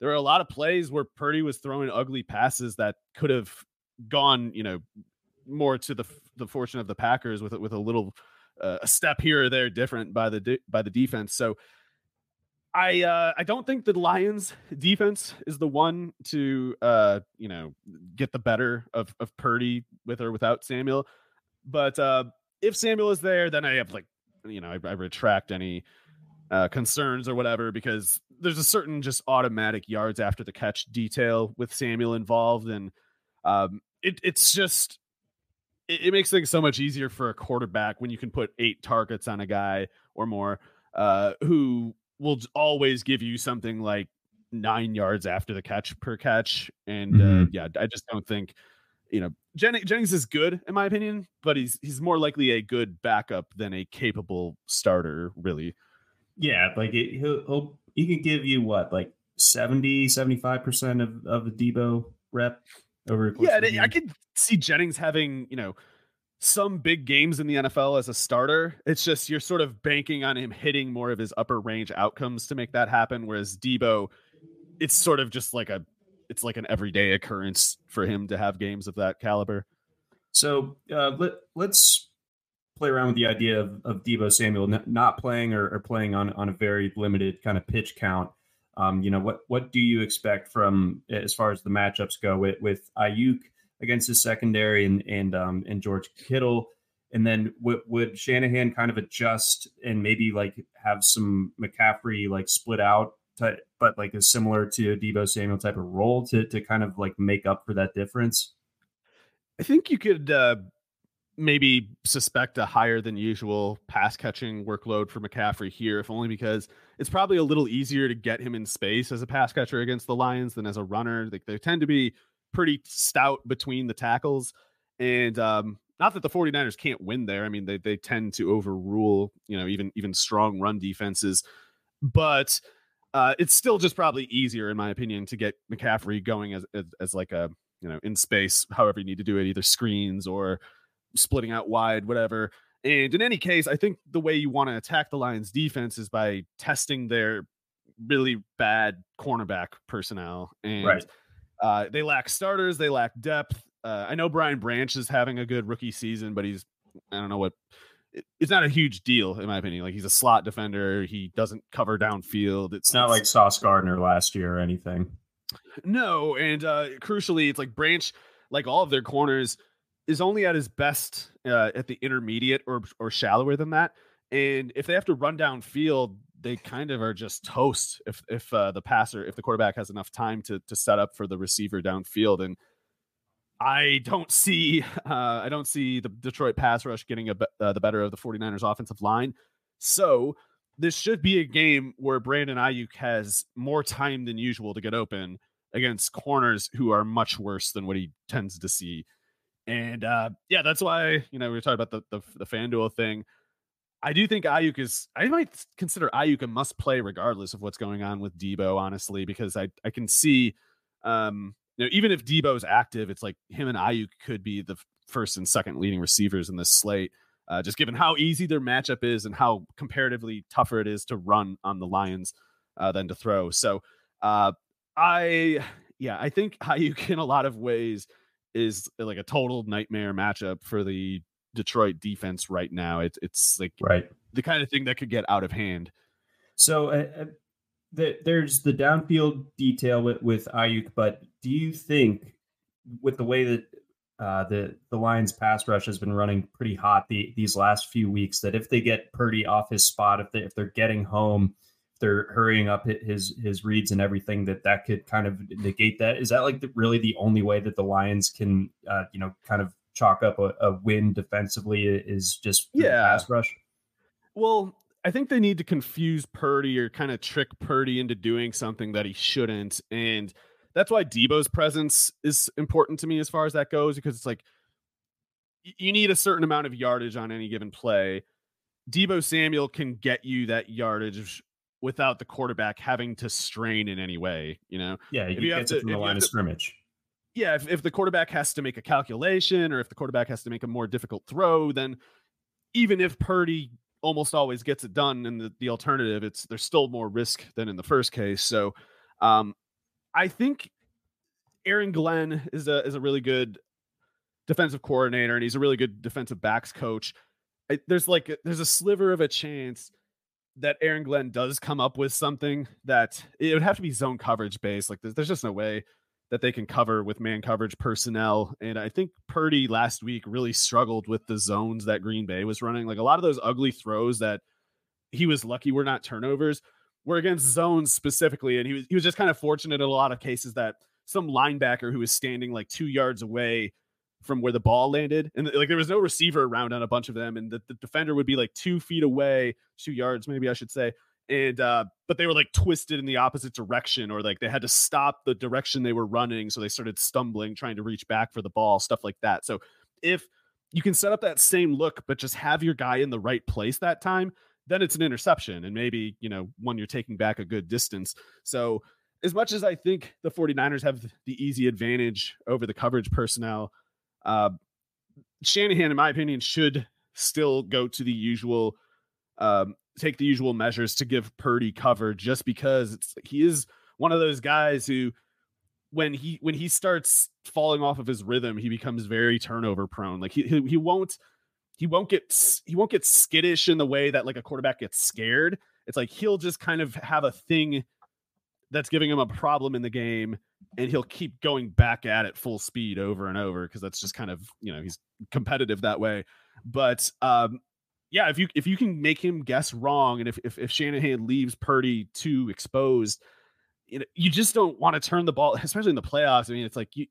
there were a lot of plays where Purdy was throwing ugly passes that could have gone, you know, more to the the fortune of the Packers with with a little uh, a step here or there different by the de- by the defense. So I uh, I don't think the Lions defense is the one to uh, you know get the better of of Purdy with or without Samuel. But uh, if Samuel is there, then I have like you know I, I retract any uh, concerns or whatever because there's a certain just automatic yards after the catch detail with Samuel involved and Um, it, it's just it, it, makes things so much easier for a quarterback when you can put eight targets on a guy or more uh, who will always give you something like nine yards after the catch per catch. And uh, mm-hmm. uh, yeah, I just don't think you know Jennings, Jennings is good in my opinion, but he's he's more likely a good backup than a capable starter, really. Yeah, like it, he'll, he'll he can give you what like 70 75 percent of of the Deebo rep over. yeah, I could see Jennings having you know some big games in the NFL as a starter. It's just you're sort of banking on him hitting more of his upper range outcomes to make that happen. Whereas Deebo, it's sort of just like a it's like an everyday occurrence for him to have games of that caliber. So uh, let let's play around with the idea of, of Deebo Samuel not playing or, or, playing on on a very limited kind of pitch count. Um, you know what what do you expect from as far as the matchups go with with Aiyuk against his secondary and and um, and George Kittle, and then w- would Shanahan kind of adjust and maybe like have some McCaffrey like split out type, but like a similar to a Deebo Samuel type of role to to kind of like make up for that difference? I think you could uh, maybe suspect a higher than usual pass catching workload for McCaffrey here, if only because it's probably a little easier to get him in space as a pass catcher against the Lions than as a runner. Like they tend to be pretty stout between the tackles. And um, not that the 49ers can't win there. I mean, they they tend to overrule, you know, even even strong run defenses. But uh, it's still just probably easier, in my opinion, to get McCaffrey going as, as, as like a you know in space, however you need to do it, either screens or splitting out wide, whatever. And in any case, I think the way you want to attack the Lions defense is by testing their really bad cornerback personnel. And right. uh, they lack starters, they lack depth. Uh, I know Brian Branch is having a good rookie season, but he's I don't know what it's not a huge deal in my opinion. Like he's a slot defender. He doesn't cover downfield. It's, not like Sauce Gardner last year or anything. No, and uh crucially, it's like Branch, like all of their corners, is only at his best uh, at the intermediate or or shallower than that. And if they have to run downfield, they kind of are just toast if if uh, the passer, if the quarterback has enough time to to set up for the receiver downfield. And I don't see uh, I don't see the Detroit pass rush getting a, uh, the better of the 49ers offensive line. So this should be a game where Brandon Aiyuk has more time than usual to get open against corners who are much worse than what he tends to see. And uh, yeah, that's why you know we were talking about the the, the FanDuel thing. I do think Aiyuk is. I might consider Aiyuk a must play regardless of what's going on with Deebo, honestly, because I I can see um, you know, even if Deebo's active, it's like him and Aiyuk could be the first and second leading receivers in this slate. Uh, just given how easy their matchup is and how comparatively tougher it is to run on the Lions uh, than to throw. So, uh, I, yeah, I think Aiyuk in a lot of ways is like a total nightmare matchup for the Detroit defense right now. It's it's like right the kind of thing that could get out of hand. So uh the, there's the downfield detail with with Aiyuk, but do you think with the way that uh, the the Lions pass rush has been running pretty hot the, these last few weeks that if they get Purdy off his spot, if they if they're getting home, if they're hurrying up his his reads and everything, that that could kind of negate that. Is that like the, really the only way that the Lions can uh, you know kind of chalk up a, a win defensively is just yeah pass rush? Well, I think they need to confuse Purdy or kind of trick Purdy into doing something that he shouldn't. And that's why Deebo's presence is important to me as far as that goes, because it's like you need a certain amount of yardage on any given play. Deebo Samuel can get you that yardage without the quarterback having to strain in any way, you know? Yeah, you have to from the line of scrimmage. Yeah, if, if the quarterback has to make a calculation or if the quarterback has to make a more difficult throw, then even if Purdy almost always gets it done and the, the alternative it's there's still more risk than in the first case so um i think aaron glenn is a is a really good defensive coordinator and he's a really good defensive backs coach. I, there's like there's a sliver of a chance that aaron glenn does come up with something that it would have to be zone coverage based like there's, there's just no way that they can cover with man coverage personnel. And I think Purdy last week really struggled with the zones that Green Bay was running. Like a lot of those ugly throws that he was lucky were not turnovers were against zones specifically. And he was he was just kind of fortunate in a lot of cases that some linebacker who was standing like two yards away from where the ball landed, and like there was no receiver around on a bunch of them, and the, the defender would be like two feet away, two yards maybe I should say, and uh but they were like twisted in the opposite direction or like they had to stop the direction they were running so they started stumbling trying to reach back for the ball stuff like that. So if you can set up that same look but just have your guy in the right place that time then it's an interception and maybe you know one you're taking back a good distance. So as much as i think the 49ers have the easy advantage over the coverage personnel uh shanahan in my opinion should still go to the usual um, take the usual measures to give Purdy cover just because it's he is one of those guys who when he when he starts falling off of his rhythm, he becomes very turnover prone. Like he he, he won't he won't get he won't get skittish in the way that like a quarterback gets scared. It's like he'll just kind of have a thing that's giving him a problem in the game and he'll keep going back at it full speed over and over because that's just kind of, you know, he's competitive that way. But um yeah, if you if you can make him guess wrong, and if if, if Shanahan leaves Purdy too exposed, you know, you just don't want to turn the ball, especially in the playoffs. I mean, it's like you.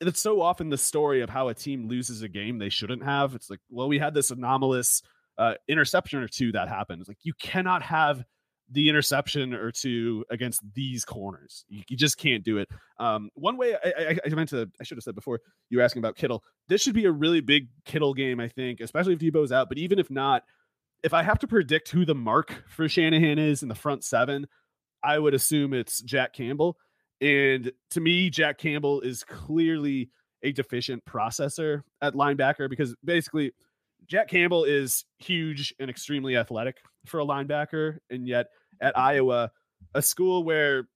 It's so often the story of how a team loses a game they shouldn't have. It's like, well, we had this anomalous uh, interception or two that happened. It's like you cannot have the interception or two against these corners. You, you just can't do it. Um, one way I, I, I, meant to, I should have said before you were asking about Kittle. This should be a really big Kittle game, I think, especially if Deebo's out. But even if not, if I have to predict who the mark for Shanahan is in the front seven, I would assume it's Jack Campbell. And to me, Jack Campbell is clearly a deficient processor at linebacker because basically Jack Campbell is huge and extremely athletic for a linebacker, and yet at Iowa, a school where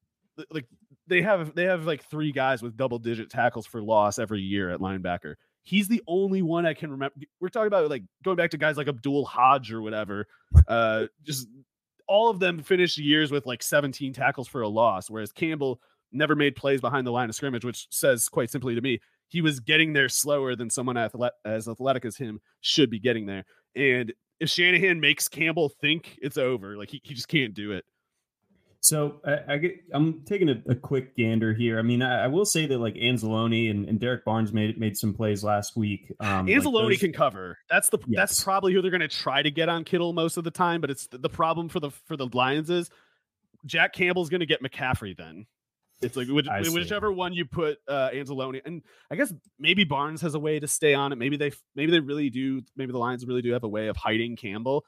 like they have they have like three guys with double digit tackles for loss every year at linebacker. He's the only one I can remember. We're talking about like going back to guys like Abdul Hodge or whatever. Uh, just all of them finished years with like 17 tackles for a loss, whereas Campbell never made plays behind the line of scrimmage, which says quite simply to me he was getting there slower than someone as athletic as him should be getting there. And if Shanahan makes Campbell think it's over, like he, he just can't do it. So I, I get, I'm taking a, a, quick gander here. I mean, I, I, will say that like Anzalone and, and Derrick Barnes made made some plays last week. Um, Anzalone like those... can cover. That's the yes. that's probably who they're going to try to get on Kittle most of the time. But it's the, the problem for the for the Lions is Jack Campbell's going to get McCaffrey then. It's like which, whichever one you put uh Anzalone, and I guess maybe Barnes has a way to stay on it. Maybe they maybe they really do. Maybe the Lions really do have a way of hiding Campbell.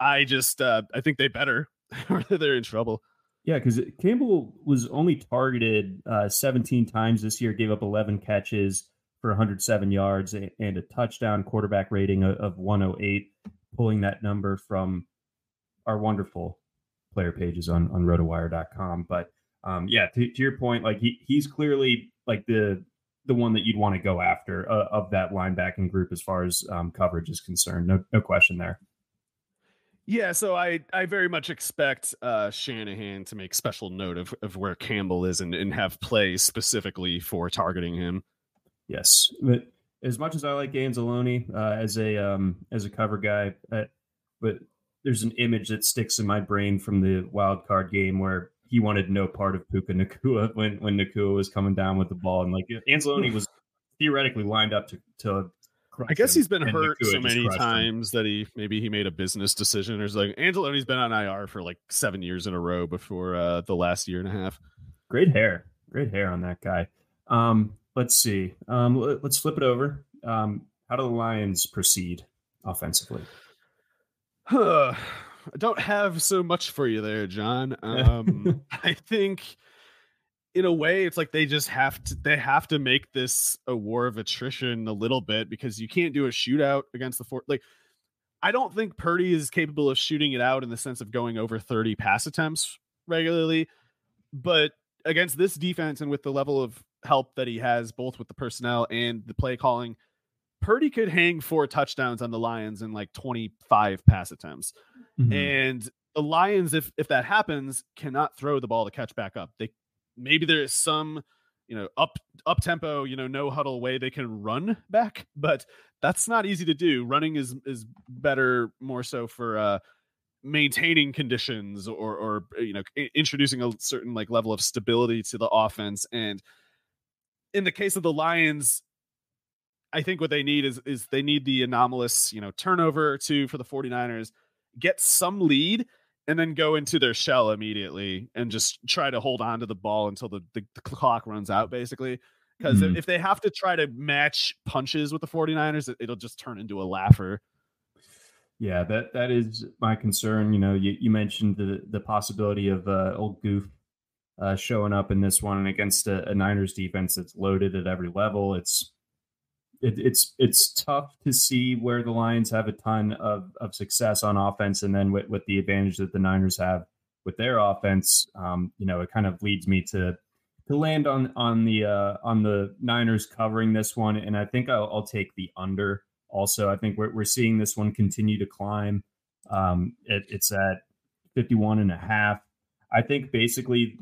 I just uh I think they better, or they're in trouble. Yeah, because Campbell was only targeted uh, 17 times this year, gave up 11 catches for 107 yards and a touchdown quarterback rating of 108, pulling that number from our wonderful player pages on, on rotowire.com. But um, yeah, to, to, your point, like he, he's clearly like the the one that you'd want to go after uh, of that linebacking group as far as um, coverage is concerned. No, no question there. Yeah, so I I very much expect uh, Shanahan to make special note of, of where Campbell is and, and have plays specifically for targeting him. Yes, but as much as I like Anzalone uh, as a um, as a cover guy, uh, but there's an image that sticks in my brain from the wild card game where he wanted no part of Puka Nacua when when Nacua was coming down with the ball, and like Anzalone was theoretically lined up to to. I guess he's been hurt Nacua so many times him. that he maybe he made a business decision or like Anzalone's been on IR for like seven years in a row before uh, the last year and a half. Great hair, great hair on that guy. Um, let's see. Um, let's flip it over. Um, how do the Lions proceed offensively? I don't have so much for you there, John. Um, I think in a way it's like they just have to they have to make this a war of attrition a little bit because you can't do a shootout against the fort like I don't think Purdy is capable of shooting it out in the sense of going over 30 pass attempts regularly, but against this defense and with the level of help that he has both with the personnel and the play calling, Purdy could hang four touchdowns on the Lions in like 25 pass attempts. Mm-hmm. And the Lions, if if that happens, cannot throw the ball to catch back up. They maybe there is some, you know, up up tempo, you know, no huddle way they can run back, but that's not easy to do. Running is is better more so for uh maintaining conditions or or you know introducing a certain like level of stability to the offense and in the case of the Lions, I think what they need is is they need the anomalous, you know, turnover or two for the 49ers, get some lead, and then go into their shell immediately and just try to hold on to the ball until the, the, the clock runs out, basically. Because mm-hmm. if they have to try to match punches with the 49ers, it, it'll just turn into a laugher. Yeah, that that is my concern. You know, you, you mentioned the the possibility of uh, old Goof uh, showing up in this one and against a, a, Niners defense that's loaded at every level. It's it, it's it's tough to see where the Lions have a ton of, of success on offense, and then with, with the advantage that the Niners have with their offense, um, you know, it kind of leads me to to land on on the uh, on the Niners covering this one, and I think I'll, I'll take the under. Also, I think we're we're seeing this one continue to climb. Um, it, it's at 51 and a half. I think basically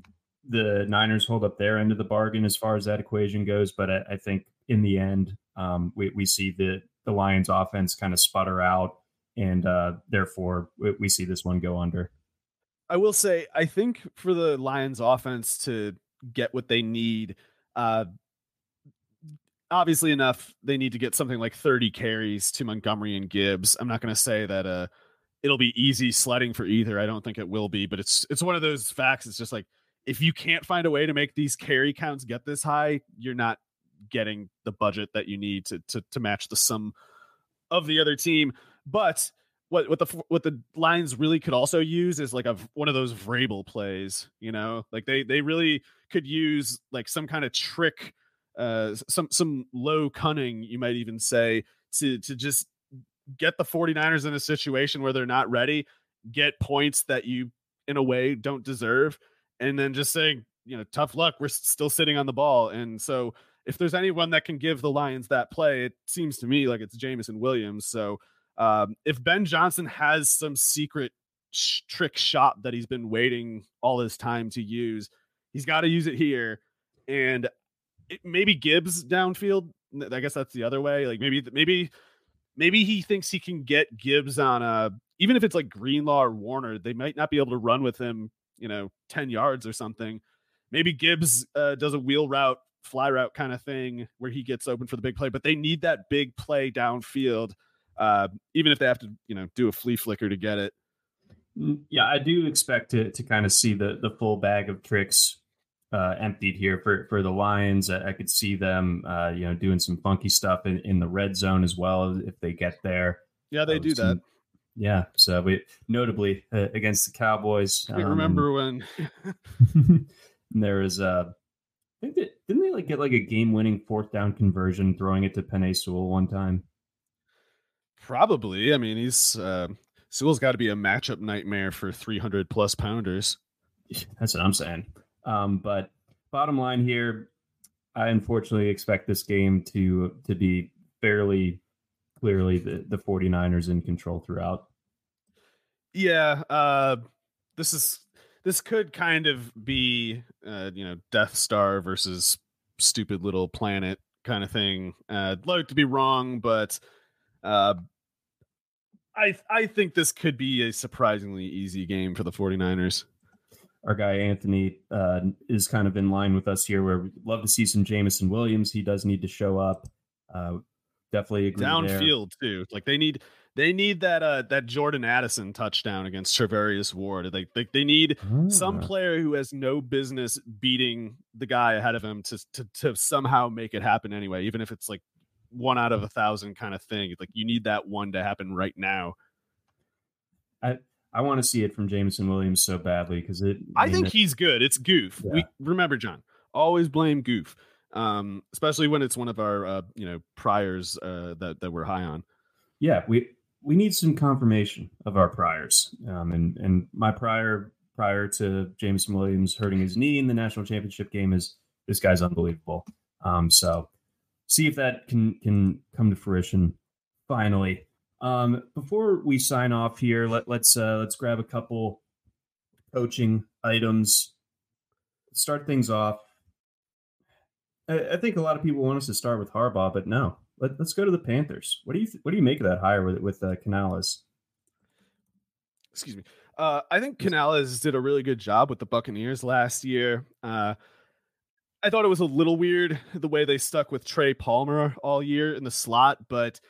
the Niners hold up their end of the bargain as far as that equation goes. But I, I think in the end, um, we, we see the, the Lions offense kind of sputter out, and uh, therefore we, we see this one go under. I will say, I think for the Lions offense to get what they need, uh, obviously enough, they need to get something like 30 carries to Montgomery and Gibbs. I'm not going to say that uh, it'll be easy sledding for either. I don't think it will be, but it's it's one of those facts. It's just like if you can't find a way to make these carry counts get this high, you're not getting the budget that you need to to, to match the sum of the other team. But what what the what the Lions really could also use is like a one of those Vrabel plays, you know, like they they really could use like some kind of trick, uh, some some low cunning, you might even say, to to just get the 49ers in a situation where they're not ready, get points that you in a way don't deserve and then just saying, you know, tough luck, we're still sitting on the ball. And so if there's anyone that can give the Lions that play, it seems to me like it's Jameson Williams. So um, if Ben Johnson has some secret sh- trick shot that he's been waiting all his time to use, he's got to use it here. And it, maybe Gibbs downfield. I guess that's the other way. Like maybe, maybe, maybe he thinks he can get Gibbs on a, even if it's like Greenlaw or Warner, they might not be able to run with him you know 10 yards or something maybe gibbs uh, does a wheel route fly route kind of thing where he gets open for the big play but they need that big play downfield uh, even if they have to you know do a flea flicker to get it mm, yeah i do expect to, to kind of see the the full bag of tricks uh, emptied here for for the lions I, I could see them uh, you know doing some funky stuff in, in the red zone as well if they get there yeah they do that yeah. So we notably uh, against the Cowboys. I um, remember when there was uh I think that didn't they like get like a game winning fourth down conversion throwing it to Penei Sewell one time? Probably. I mean, he's uh Sewell's got to be a matchup nightmare for 300 plus pounders. That's what I'm saying. Um, but bottom line here, I unfortunately expect this game to to be fairly clearly the, the 49ers in control throughout. Yeah, uh, this is this could kind of be uh, you know Death Star versus stupid little planet kind of thing. Uh, I'd like to be wrong, but uh, I I think this could be a surprisingly easy game for the 49ers. Our guy Anthony uh, is kind of in line with us here, where we love to see some Jameson Williams. He does need to show up. Uh, definitely agree. Downfield there. too. Like they need they need that uh that Jordan Addison touchdown against Charvarius Ward. Like they, they need some ah. player who has no business beating the guy ahead of him to, to to somehow make it happen anyway, even if it's like one out of a thousand kind of thing. Like you need that one to happen right now. I I want to see it from Jameson Williams so badly because it. I, I mean, think it, he's good. It's goof. Yeah. We remember John. Always blame goof um, especially when it's one of our uh, you know priors uh, that that we're high on. Yeah, we we need some confirmation of our priors, um, and and my prior prior to Jameson Williams hurting his knee in the national championship game is this guy's unbelievable. Um, so see if that can can come to fruition finally. Um, before we sign off here, let, let's uh, let's grab a couple coaching items. Start things off I, I, think a lot of people want us to start with Harbaugh, but no. Let, us go to the Panthers. What do you th- what do you make of that hire with with uh, Canales? Excuse me. Uh, I think Canales did a really good job with the Buccaneers last year. Uh, I thought it was a little weird the way they stuck with Trey Palmer all year in the slot, but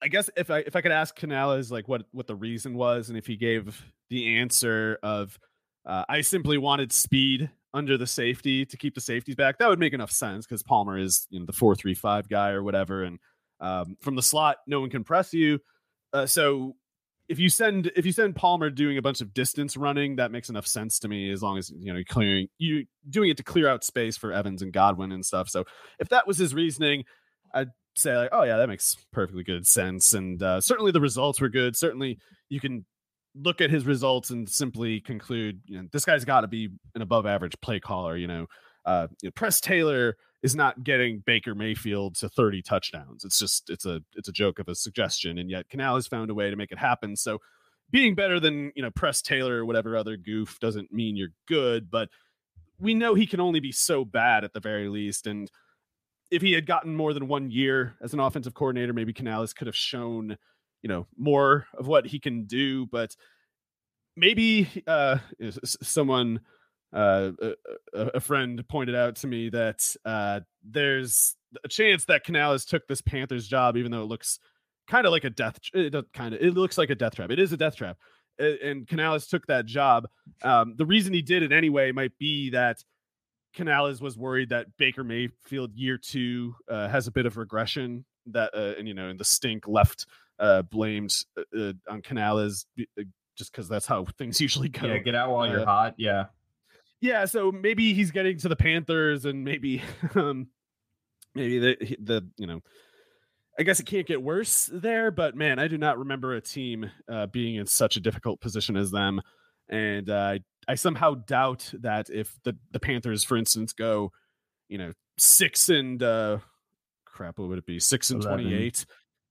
I guess if I if I could ask Canales like what what the reason was, and if he gave the answer of uh, I simply wanted speed under the safety to keep the safeties back, that would make enough sense because Palmer is you know the four three five guy or whatever, and um, from the slot no one can press you. Uh, so if you send if you send Palmer doing a bunch of distance running, that makes enough sense to me as long as you know you're clearing you doing it to clear out space for Evans and Godwin and stuff. So if that was his reasoning, I'd say like, oh yeah, that makes perfectly good sense. And uh, certainly the results were good. Certainly you can look at his results and simply conclude, you know, this guy's got to be an above average play caller. You know, uh, you know, Press Taylor is not getting Baker Mayfield to 30 touchdowns. It's just it's a it's a joke of a suggestion, and yet Canal has found a way to make it happen. So being better than you know Press Taylor or whatever other goof doesn't mean you're good, but we know he can only be so bad at the very least. And if he had gotten more than one year as an offensive coordinator, maybe Canales could have shown, you know, more of what he can do. But maybe uh, someone uh, a, a, friend pointed out to me that uh, there's a chance that Canales took this Panthers job, even though it looks kind of like a death. It kind of it looks like a death trap. It is a death trap, and Canales took that job. Um, the reason he did it anyway might be that Canales was worried that Baker Mayfield year two uh, has a bit of regression that, uh, and you know, and the stink left uh, blamed uh, on Canales uh, just because that's how things usually go. Yeah, get out while you're uh, hot. Yeah yeah, so maybe he's getting to the Panthers, and maybe, um, maybe the the you know, I guess it can't get worse there. But man, I do not remember a team uh, being in such a difficult position as them, and uh, I somehow doubt that if the the Panthers, for instance, go, you know, six and uh, crap, what would it be? Six and twenty eight.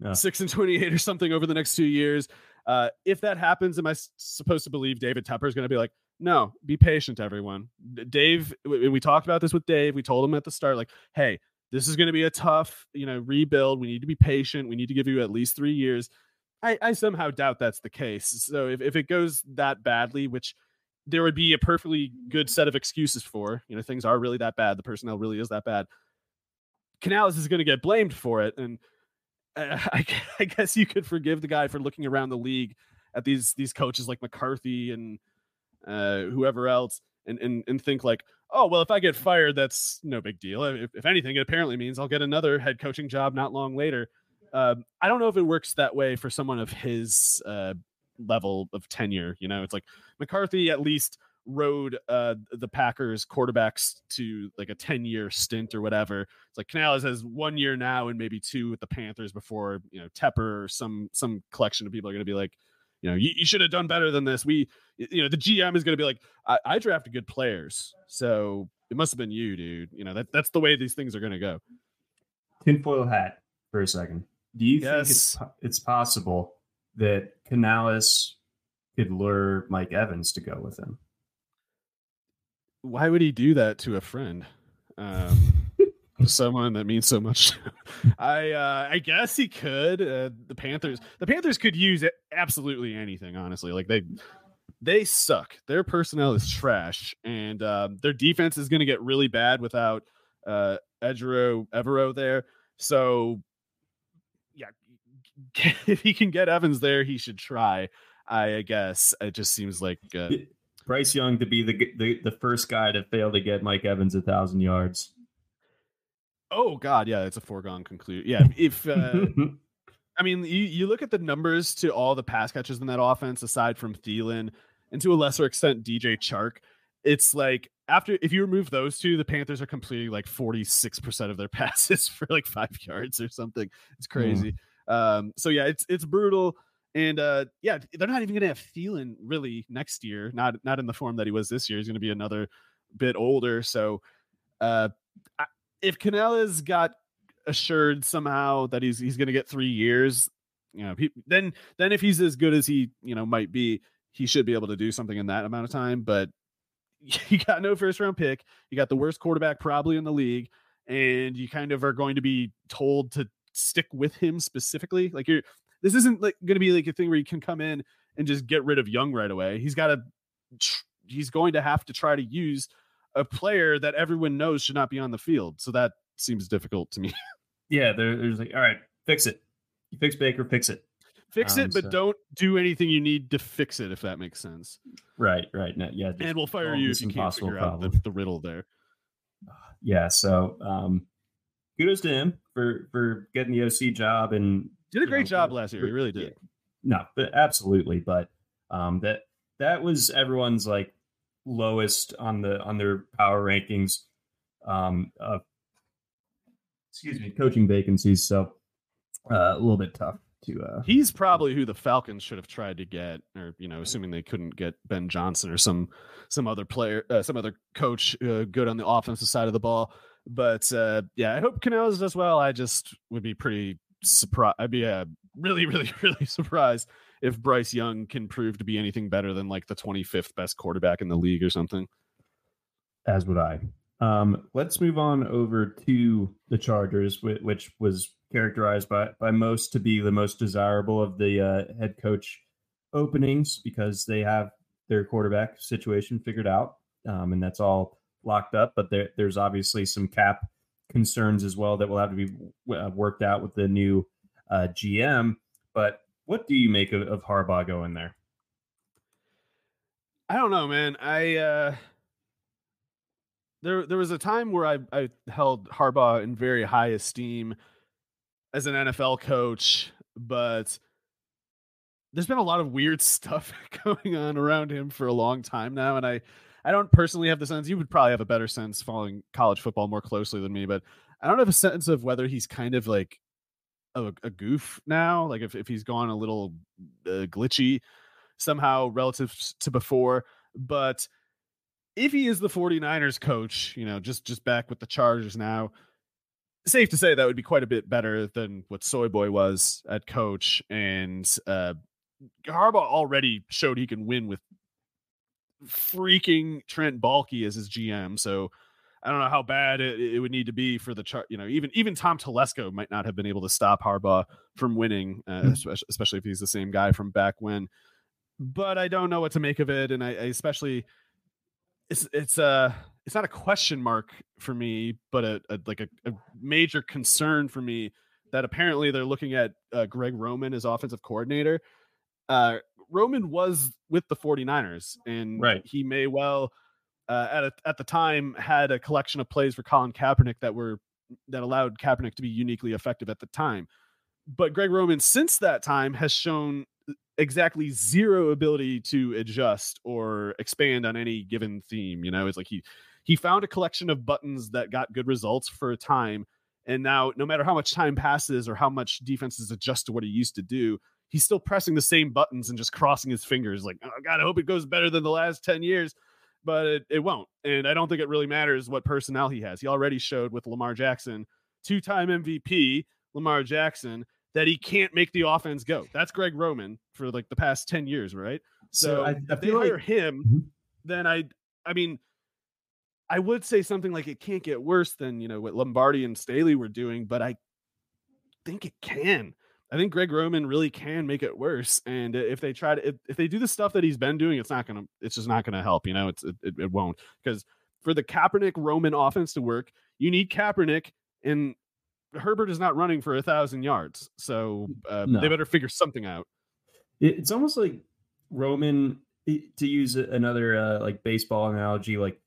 Yeah. Six and twenty-eight or something over the next two years. Uh, if that happens, am I supposed to believe David Tepper is going to be like, no, be patient, everyone. Dave, we talked about this with Dave. We told him at the start, like, hey, this is going to be a tough, you know, rebuild. We need to be patient. We need to give you at least three years. I, I somehow doubt that's the case. So if, if it goes that badly, which there would be a perfectly good set of excuses for, you know, things are really that bad. The personnel really is that bad. Canales is going to get blamed for it. And I, I guess you could forgive the guy for looking around the league at these these coaches like McCarthy and uh, whoever else, and, and and think like, oh well, if I get fired, that's no big deal. If, if anything, it apparently means I'll get another head coaching job not long later. Uh, I don't know if it works that way for someone of his uh, level of tenure. You know, it's like McCarthy at least rode uh, the Packers quarterbacks to like a 10 year stint or whatever. It's like Canales has one year now and maybe two with the Panthers before, you know, Tepper or some some collection of people are going to be like, you know, you, you should have done better than this. We, you know, the GM is going to be like, I, I drafted good players, so it must have been you, dude. You know, that that's the way these things are going to go. Tinfoil hat for a second. Do you yes. think it's it's possible that Canales could lure Mike Evans to go with him? Why would he do that to a friend? Um, someone that means so much. I uh, I guess he could. Uh, the Panthers, the Panthers could use it, absolutely anything. Honestly, like they they suck. Their personnel is trash, and uh, their defense is going to get really bad without uh, Ejiro Evero there. So yeah, if he can get Evans there, he should try. I guess it just seems like. Uh, Bryce Young to be the, the the first guy to fail to get Mike Evans a thousand yards. Oh God, yeah, it's a foregone conclusion. Yeah, if uh, I mean, you, you look at the numbers to all the pass catches in that offense, aside from Thielen, and to a lesser extent DJ Chark, it's like after if you remove those two, the Panthers are completing like forty six percent of their passes for like five yards or something. It's hmm. crazy. Mm. Um, so yeah, it's it's brutal. And uh, yeah, they're not even going to have Thielen really next year. Not not in the form that he was this year. He's going to be another bit older. So uh, I, if Canales got assured somehow that he's he's going to get three years, you know, he, then then if he's as good as he you know might be, he should be able to do something in that amount of time. But you got no first round pick, you got the worst quarterback probably in the league, and you kind of are going to be told to stick with him specifically. Like you're, this isn't like going to be like a thing where you can come in and just get rid of Young right away. He's got to, he's going to have to try to use a player that everyone knows should not be on the field. So that seems difficult to me. yeah, there's like, all right, fix it. You fix Baker, fix it. Fix um, it, but so. don't do anything you need to fix it, if that makes sense. Right, right. No, yeah, and we'll fire you if you can't figure problem. out the, the, riddle there. Yeah, so um, kudos to him for for getting the OC job and did a great know, job last year. He really did. No, but absolutely. But um, that that was everyone's like lowest on the on their power rankings. Um, uh, excuse me, coaching vacancies. So uh, a little bit tough to. Uh, He's probably who the Falcons should have tried to get, or you know, assuming they couldn't get Ben Johnson or some some other player, uh, some other coach uh, good on the offensive side of the ball. But uh, yeah, I hope Canales does well. I just would be pretty surprised. I'd be uh, really, really, really surprised if Bryce Young can prove to be anything better than like the 25th best quarterback in the league or something. As would I. Um, let's move on over to the Chargers, which was characterized by by most to be the most desirable of the uh, head coach openings because they have their quarterback situation figured out, um, and that's all locked up. But there, there's obviously some cap concerns as well that will have to be uh, worked out with the new uh, GM. But what do you make of, of Harbaugh going there? I don't know, man. I uh there there was a time where I I held Harbaugh in very high esteem as an NFL coach, but there's been a lot of weird stuff going on around him for a long time now, and I I don't personally have the sense. You would probably have a better sense following college football more closely than me, but I don't have a sense of whether he's kind of like a, a goof now, like if if he's gone a little uh, glitchy somehow relative to before, but if he is the 49ers coach, you know, just just back with the Chargers now, safe to say that would be quite a bit better than what Soy Boy was at coach. And uh Harbaugh already showed he can win with freaking Trent Baalke as his GM. So I don't know how bad it, it would need to be for the chart. You know, even even Tom Telesco might not have been able to stop Harbaugh from winning, uh, mm-hmm. especially, especially if he's the same guy from back when. But I don't know what to make of it, and I, I especially it's it's a uh, it's not a question mark for me, but a, a like a, a, major concern for me that apparently they're looking at uh, Greg Roman as offensive coordinator. Uh, Roman was with the 49ers, and right. he may well uh, at a, at the time had a collection of plays for Colin Kaepernick that were that allowed Kaepernick to be uniquely effective at the time. But Greg Roman since that time has shown exactly zero ability to adjust or expand on any given theme. You know, it's like he he found a collection of buttons that got good results for a time. And now, no matter how much time passes or how much defenses adjust to what he used to do, he's still pressing the same buttons and just crossing his fingers, like, oh, God, I hope it goes better than the last 10 years. But it, it won't. And I don't think it really matters what personnel he has. He already showed with Lamar Jackson, two time MVP, Lamar Jackson, that he can't make the offense go. That's Greg Roman for like the past 10 years, right? So, so I, I if they hire like... him, mm-hmm. then I I mean I would say something like it can't get worse than, you know, what Lombardi and Staley were doing, but I think it can. I think Greg Roman really can make it worse. And if they try to, if, if they do the stuff that he's been doing, it's not going to, it's just not going to help. You know, it's, it, it won't. Because for the Kaepernick Roman offense to work, you need Kaepernick and Herbert is not running for a thousand yards, so uh, no. they better figure something out. It's almost like Roman, to use another uh, like baseball analogy, like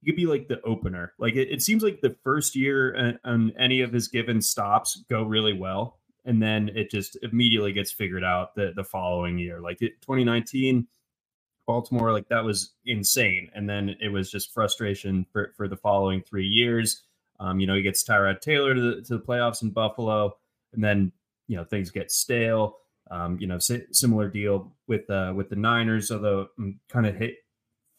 you could be like the opener. Like it, it seems like the first year on any of his given stops go really well, and then it just immediately gets figured out the the following year. Like it, 2019. Baltimore, like that was insane. And then it was just frustration for, for the following three years. Um, you know, he gets Tyrod Taylor to the, to the playoffs in Buffalo, and then you know things get stale. Um, you know, si- similar deal with uh, with the Niners, although I'm kind of hit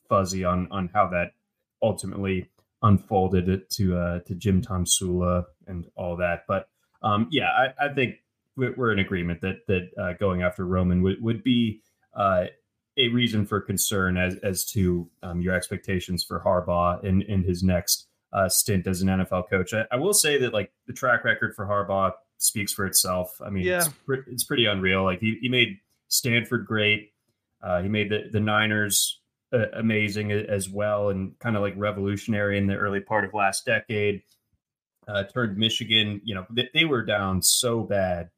fuzzy on on how that ultimately unfolded it to uh, to Jim Tomsula and all that. But um, yeah, I, I think we're in agreement that that uh, going after Roman would would be uh, a reason for concern as as to um, your expectations for Harbaugh in in his next uh, stint as an NFL coach. I, I, will say that like the track record for Harbaugh speaks for itself. I mean, yeah. it's, pre- it's pretty unreal. Like he, he made Stanford great. Uh, he made the, the Niners uh, amazing as well and kind of like revolutionary in the early part of last decade. Uh, turned Michigan, you know, they, they were down so bad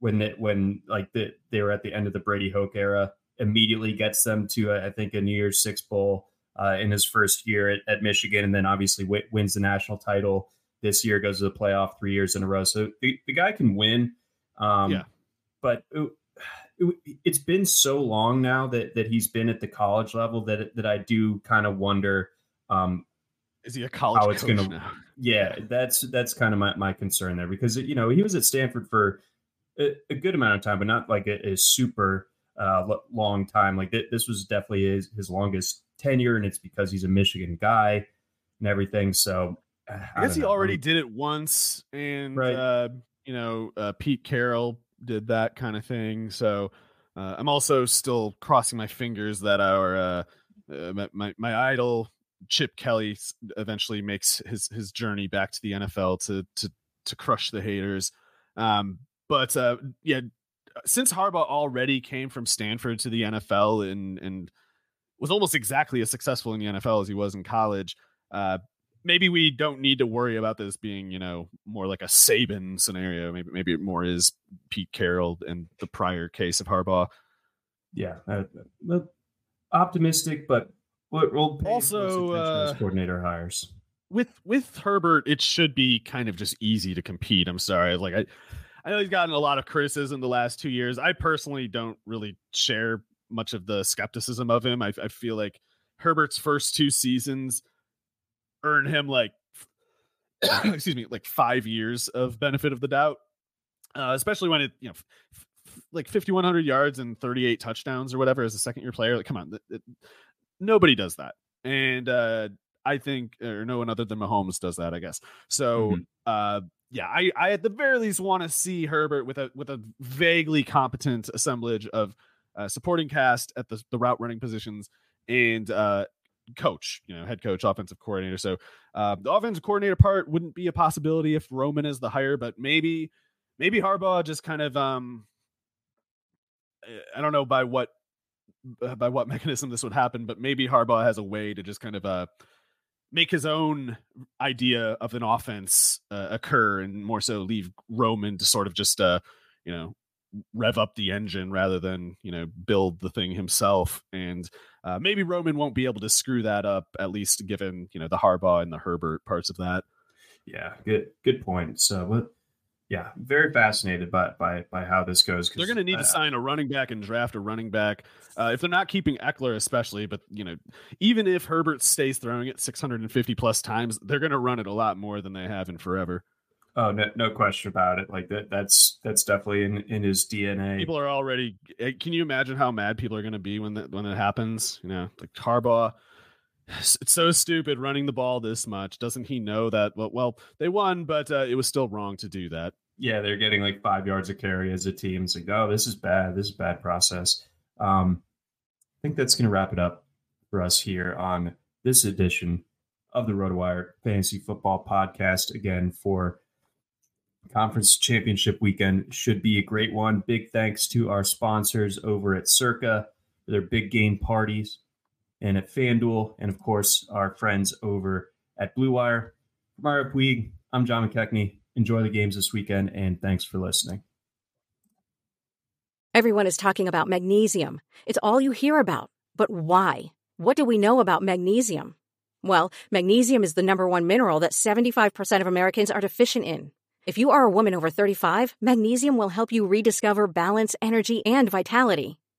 when they, when like the, they were at the end of the Brady Hoke era. Immediately gets them to uh, I think a New Year's Six bowl uh, in his first year at, at Michigan, and then obviously w- wins the national title this year. Goes to the playoff three years in a row. So the, the guy can win. Um, yeah. But it, it's been so long now that that he's been at the college level that that I do kind of wonder. Um, is he a college how it's gonna now? Yeah that's that's kind of my, my concern there because you know he was at stanford for a, a good amount of time but not like a, a super uh, long time like th- this was definitely his, his longest tenure and it's because he's a michigan guy and everything so uh, i, I guess he know. already did it once and right. uh, you know uh, pete carroll did that kind of thing so uh, i'm also still crossing my fingers that our uh, my, my idol Chip Kelly eventually makes his his journey back to the NFL to to to crush the haters. Um, but uh, yeah, since Harbaugh already came from Stanford to the NFL and and was almost exactly as successful in the NFL as he was in college, uh, maybe we don't need to worry about this being you know more like a Saban scenario. Maybe maybe it more is Pete Carroll and the prior case of Harbaugh. Yeah, uh, optimistic, but We'll, also uh, coordinator hires with with Herbert. It should be kind of just easy to compete. I'm sorry, like I, I know he's gotten a lot of criticism the last two years. I personally don't really share much of the skepticism of him. I, I feel like Herbert's first two seasons earn him like, excuse me, like five years of benefit of the doubt. Uh, especially when it, you know, f- like 5100 yards and 38 touchdowns or whatever as a second year player. Like, come on, it, it, nobody does that. And uh, I think, or no one other than Mahomes does that, I guess. So, mm-hmm. uh, yeah, I, I at the very least want to see Herbert with a with a vaguely competent assemblage of uh, supporting cast at the, the route running positions and uh, coach, you know, head coach, offensive coordinator. So uh, the offensive coordinator part wouldn't be a possibility if Roman is the hire, but maybe maybe Harbaugh just kind of um I don't know by what by what mechanism this would happen, but maybe Harbaugh has a way to just kind of uh, make his own idea of an offense uh, occur, and more so leave Roman to sort of just uh, you know rev up the engine rather than you know build the thing himself. And uh, maybe Roman won't be able to screw that up, at least given you know the Harbaugh and the Herbert parts of that. Yeah, good good point. So what yeah, very fascinated by by by how this goes. They're going to need uh, to sign a running back and draft a running back. Uh, if they're not keeping Ekeler, especially, but you know, even if Herbert stays throwing it 650 plus times, they're going to run it a lot more than they have in forever. Oh, no, no question about it. Like that, that's that's definitely in in his DNA. People are already. Eh, can you imagine how mad people are going to be when that when it happens? You know, like Harbaugh it's so stupid running the ball this much. Doesn't he know that? Well, well, they won, but uh, it was still wrong to do that. Yeah, they're getting like five yards of carry as a team. It's like, oh, this is bad. This is bad process. Um, I think that's going to wrap it up for us here on this edition of the RotoWire Fantasy Football Podcast. Again, for conference championship weekend, should be a great one. Big thanks to our sponsors over at Circa for their big game parties and at FanDuel, and of course, our friends over at Blue Wire. From Mario Puig, I'm John McKechnie. Enjoy the games this weekend, and thanks for listening. Everyone is talking about magnesium. It's all you hear about. But why? What do we know about magnesium? Well, magnesium is the number one mineral that 75% of Americans are deficient in. If you are a woman over 35, magnesium will help you rediscover balance, energy, and vitality.